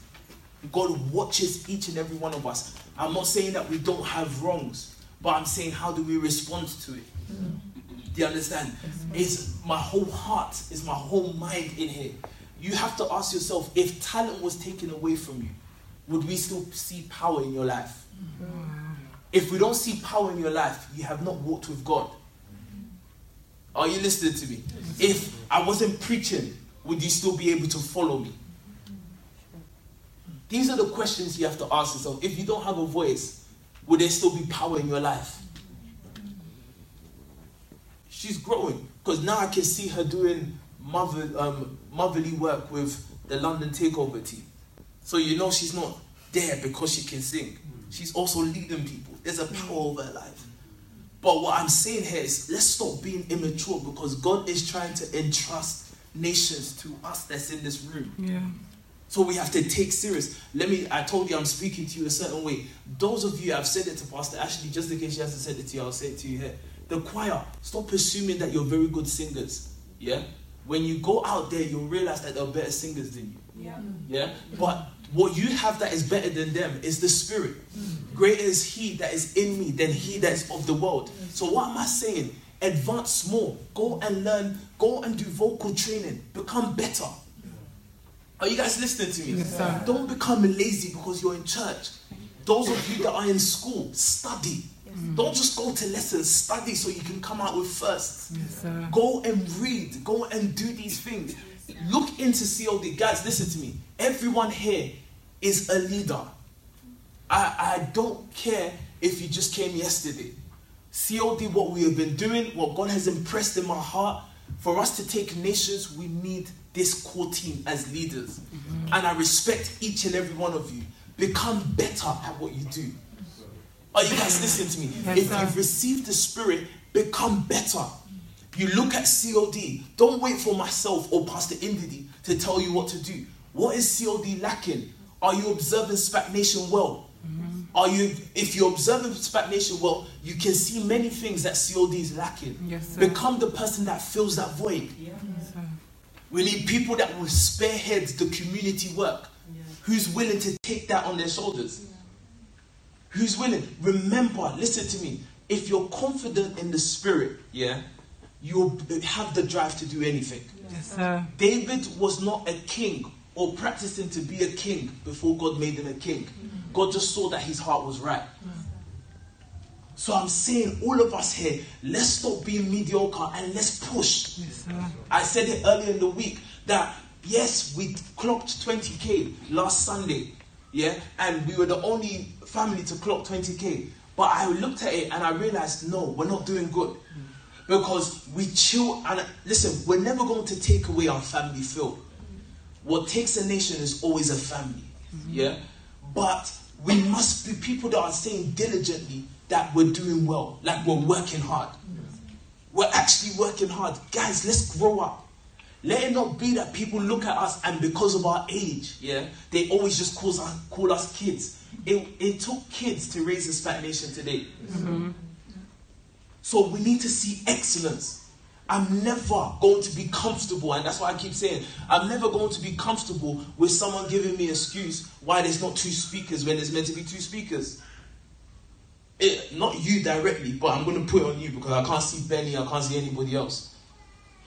God watches each and every one of us. I'm not saying that we don't have wrongs, but I'm saying how do we respond to it? Do you understand? It's my whole heart, it's my whole mind in here. You have to ask yourself if talent was taken away from you, would we still see power in your life? If we don't see power in your life, you have not walked with God. Are you listening to me? If I wasn't preaching, would you still be able to follow me? These are the questions you have to ask yourself. If you don't have a voice, would there still be power in your life? She's growing because now I can see her doing mother, um, motherly work with the London Takeover team. So you know she's not there because she can sing. She's also leading people. There's a power mm. over her life. But what I'm saying here is let's stop being immature because God is trying to entrust nations to us that's in this room. Yeah. So we have to take serious. Let me, I told you I'm speaking to you a certain way. Those of you, I've said it to Pastor Ashley, just in case she hasn't said it to you, I'll say it to you here. The choir, stop assuming that you're very good singers. Yeah? When you go out there, you'll realize that they're better singers than you. Yeah. Yeah? But what you have that is better than them is the spirit. Mm. Greater is he that is in me than he that's of the world. Mm. So what am I saying? Advance more. Go and learn. Go and do vocal training. Become better. Are you guys listening to me? Yes. Don't become lazy because you're in church. Those of you that are in school, study. Mm. Don't just go to lessons, study so you can come out with firsts. Yes, sir. Go and read. Go and do these things. Look into COD. Guys, listen to me. Everyone here is a leader. I, I don't care if you just came yesterday. COD, what we have been doing, what God has impressed in my heart, for us to take nations, we need this core team as leaders. Mm-hmm. And I respect each and every one of you. Become better at what you do. Are you guys listening to me? Yes, if sir. you've received the Spirit, become better. You look at COD. Don't wait for myself or Pastor Indidi to tell you what to do. What is COD lacking? Are you observing SPAC Nation well? Mm-hmm. Are you, if you're observing SPAC Nation well, you can see many things that COD is lacking. Yes, sir. Become the person that fills that void. Yes. We need people that will spearhead the community work. Who's willing to take that on their shoulders? Who's willing? Remember, listen to me. If you're confident in the spirit, yeah, you'll have the drive to do anything. Yes, sir. David was not a king or practicing to be a king before God made him a king. Mm-hmm. God just saw that his heart was right. So I'm saying, all of us here, let's stop being mediocre and let's push. Yes, sir. I said it earlier in the week that yes, we clocked 20k last Sunday, yeah, and we were the only family to clock 20k. But I looked at it and I realized, no, we're not doing good mm. Because we chill and listen. We're never going to take away our family feel. What takes a nation is always a family, mm-hmm. yeah. But we must be people that are saying diligently that we're doing well, like we're working hard. Mm-hmm. We're actually working hard. Guys, let's grow up. Let it not be that people look at us and because of our age, yeah, they always just call us, call us kids. It, it took kids to raise this SPAC Nation today. Mm-hmm. So we need to see excellence. I'm never going to be comfortable, and that's why I keep saying I'm never going to be comfortable with someone giving me an excuse why there's not two speakers when there's meant to be two speakers. It, not you directly, but I'm going to put it on you because I can't see Benny, I can't see anybody else.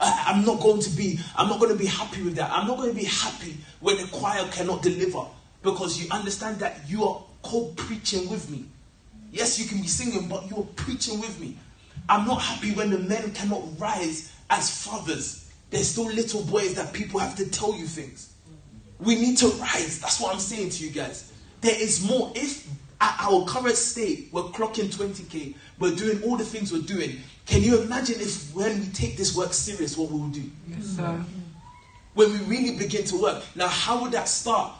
I, I'm not going to be, I'm not going to be happy with that. I'm not going to be happy when the choir cannot deliver because you understand that you are co-preaching with me. Yes, you can be singing, but you're preaching with me. I'm not happy when the men cannot rise as fathers. There's still little boys that people have to tell you things. We need to rise. That's what I'm saying to you guys. There is more. If at our current state we're clocking 20k, we're doing all the things we're doing, can you imagine if when we take this work serious, what we will do? Yes, sir. when we really begin to work. Now, how would that start?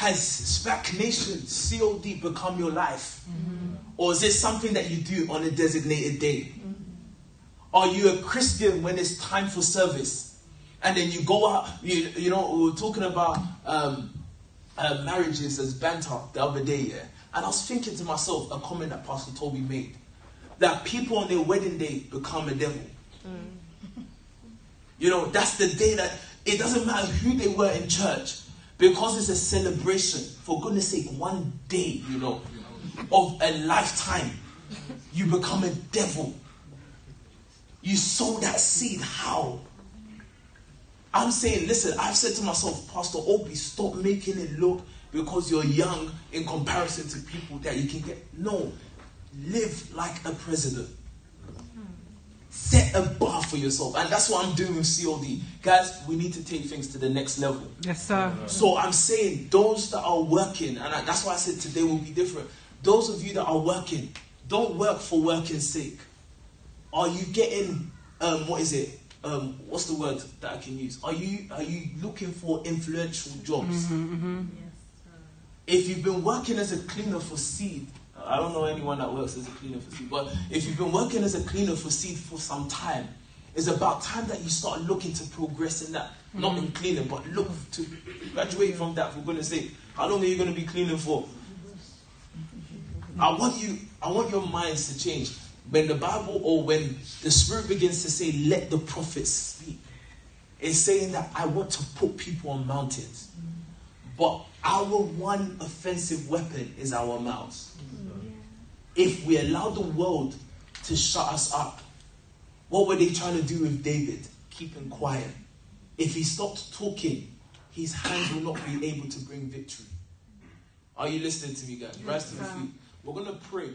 Has SPAC Nation, COD, become your life? Or is it something that you do on a designated day? Are you a Christian when it's time for service? And then you go out, you, you know, we were talking about um, uh, marriages as banter the other day, yeah? And I was thinking to myself, a comment that Pastor Tobi made, that people on their wedding day become a devil. You know, that's the day that it doesn't matter who they were in church because it's a celebration. For goodness sake, one day, you know, of a lifetime, you become a devil. You sow that seed. How? I'm saying, listen, I've said to myself, Pastor Opie, stop making it look because you're young in comparison to people that you can get. No, live like a president. Set a bar for yourself. And that's what I'm doing with COD. Guys, we need to take things to the next level. Yes, sir. So I'm saying those that are working, and I, that's why I said today will be different. Those of you that are working, don't work for working's sake. Are you getting um, what is it? Um, what's the word that I can use? Are you are you looking for influential jobs? If you've been working as a cleaner for seed, I don't know anyone that works as a cleaner for seed, but if you've been working as a cleaner for seed for some time, it's about time that you start looking to progress in that. Not in mm-hmm. cleaning, but look to graduate from that for goodness sake. How long are you going to be cleaning for? I want you, I want your minds to change. When the Bible or when the Spirit begins to say, let the prophets speak, it's saying that I want to put people on mountains. But our one offensive weapon is our mouths. If we allow the world to shut us up, what were they trying to do with David? Keep him quiet. If he stopped talking, his hands will not be able to bring victory. Are you listening to me, guys? Rise to your feet. We're going to pray.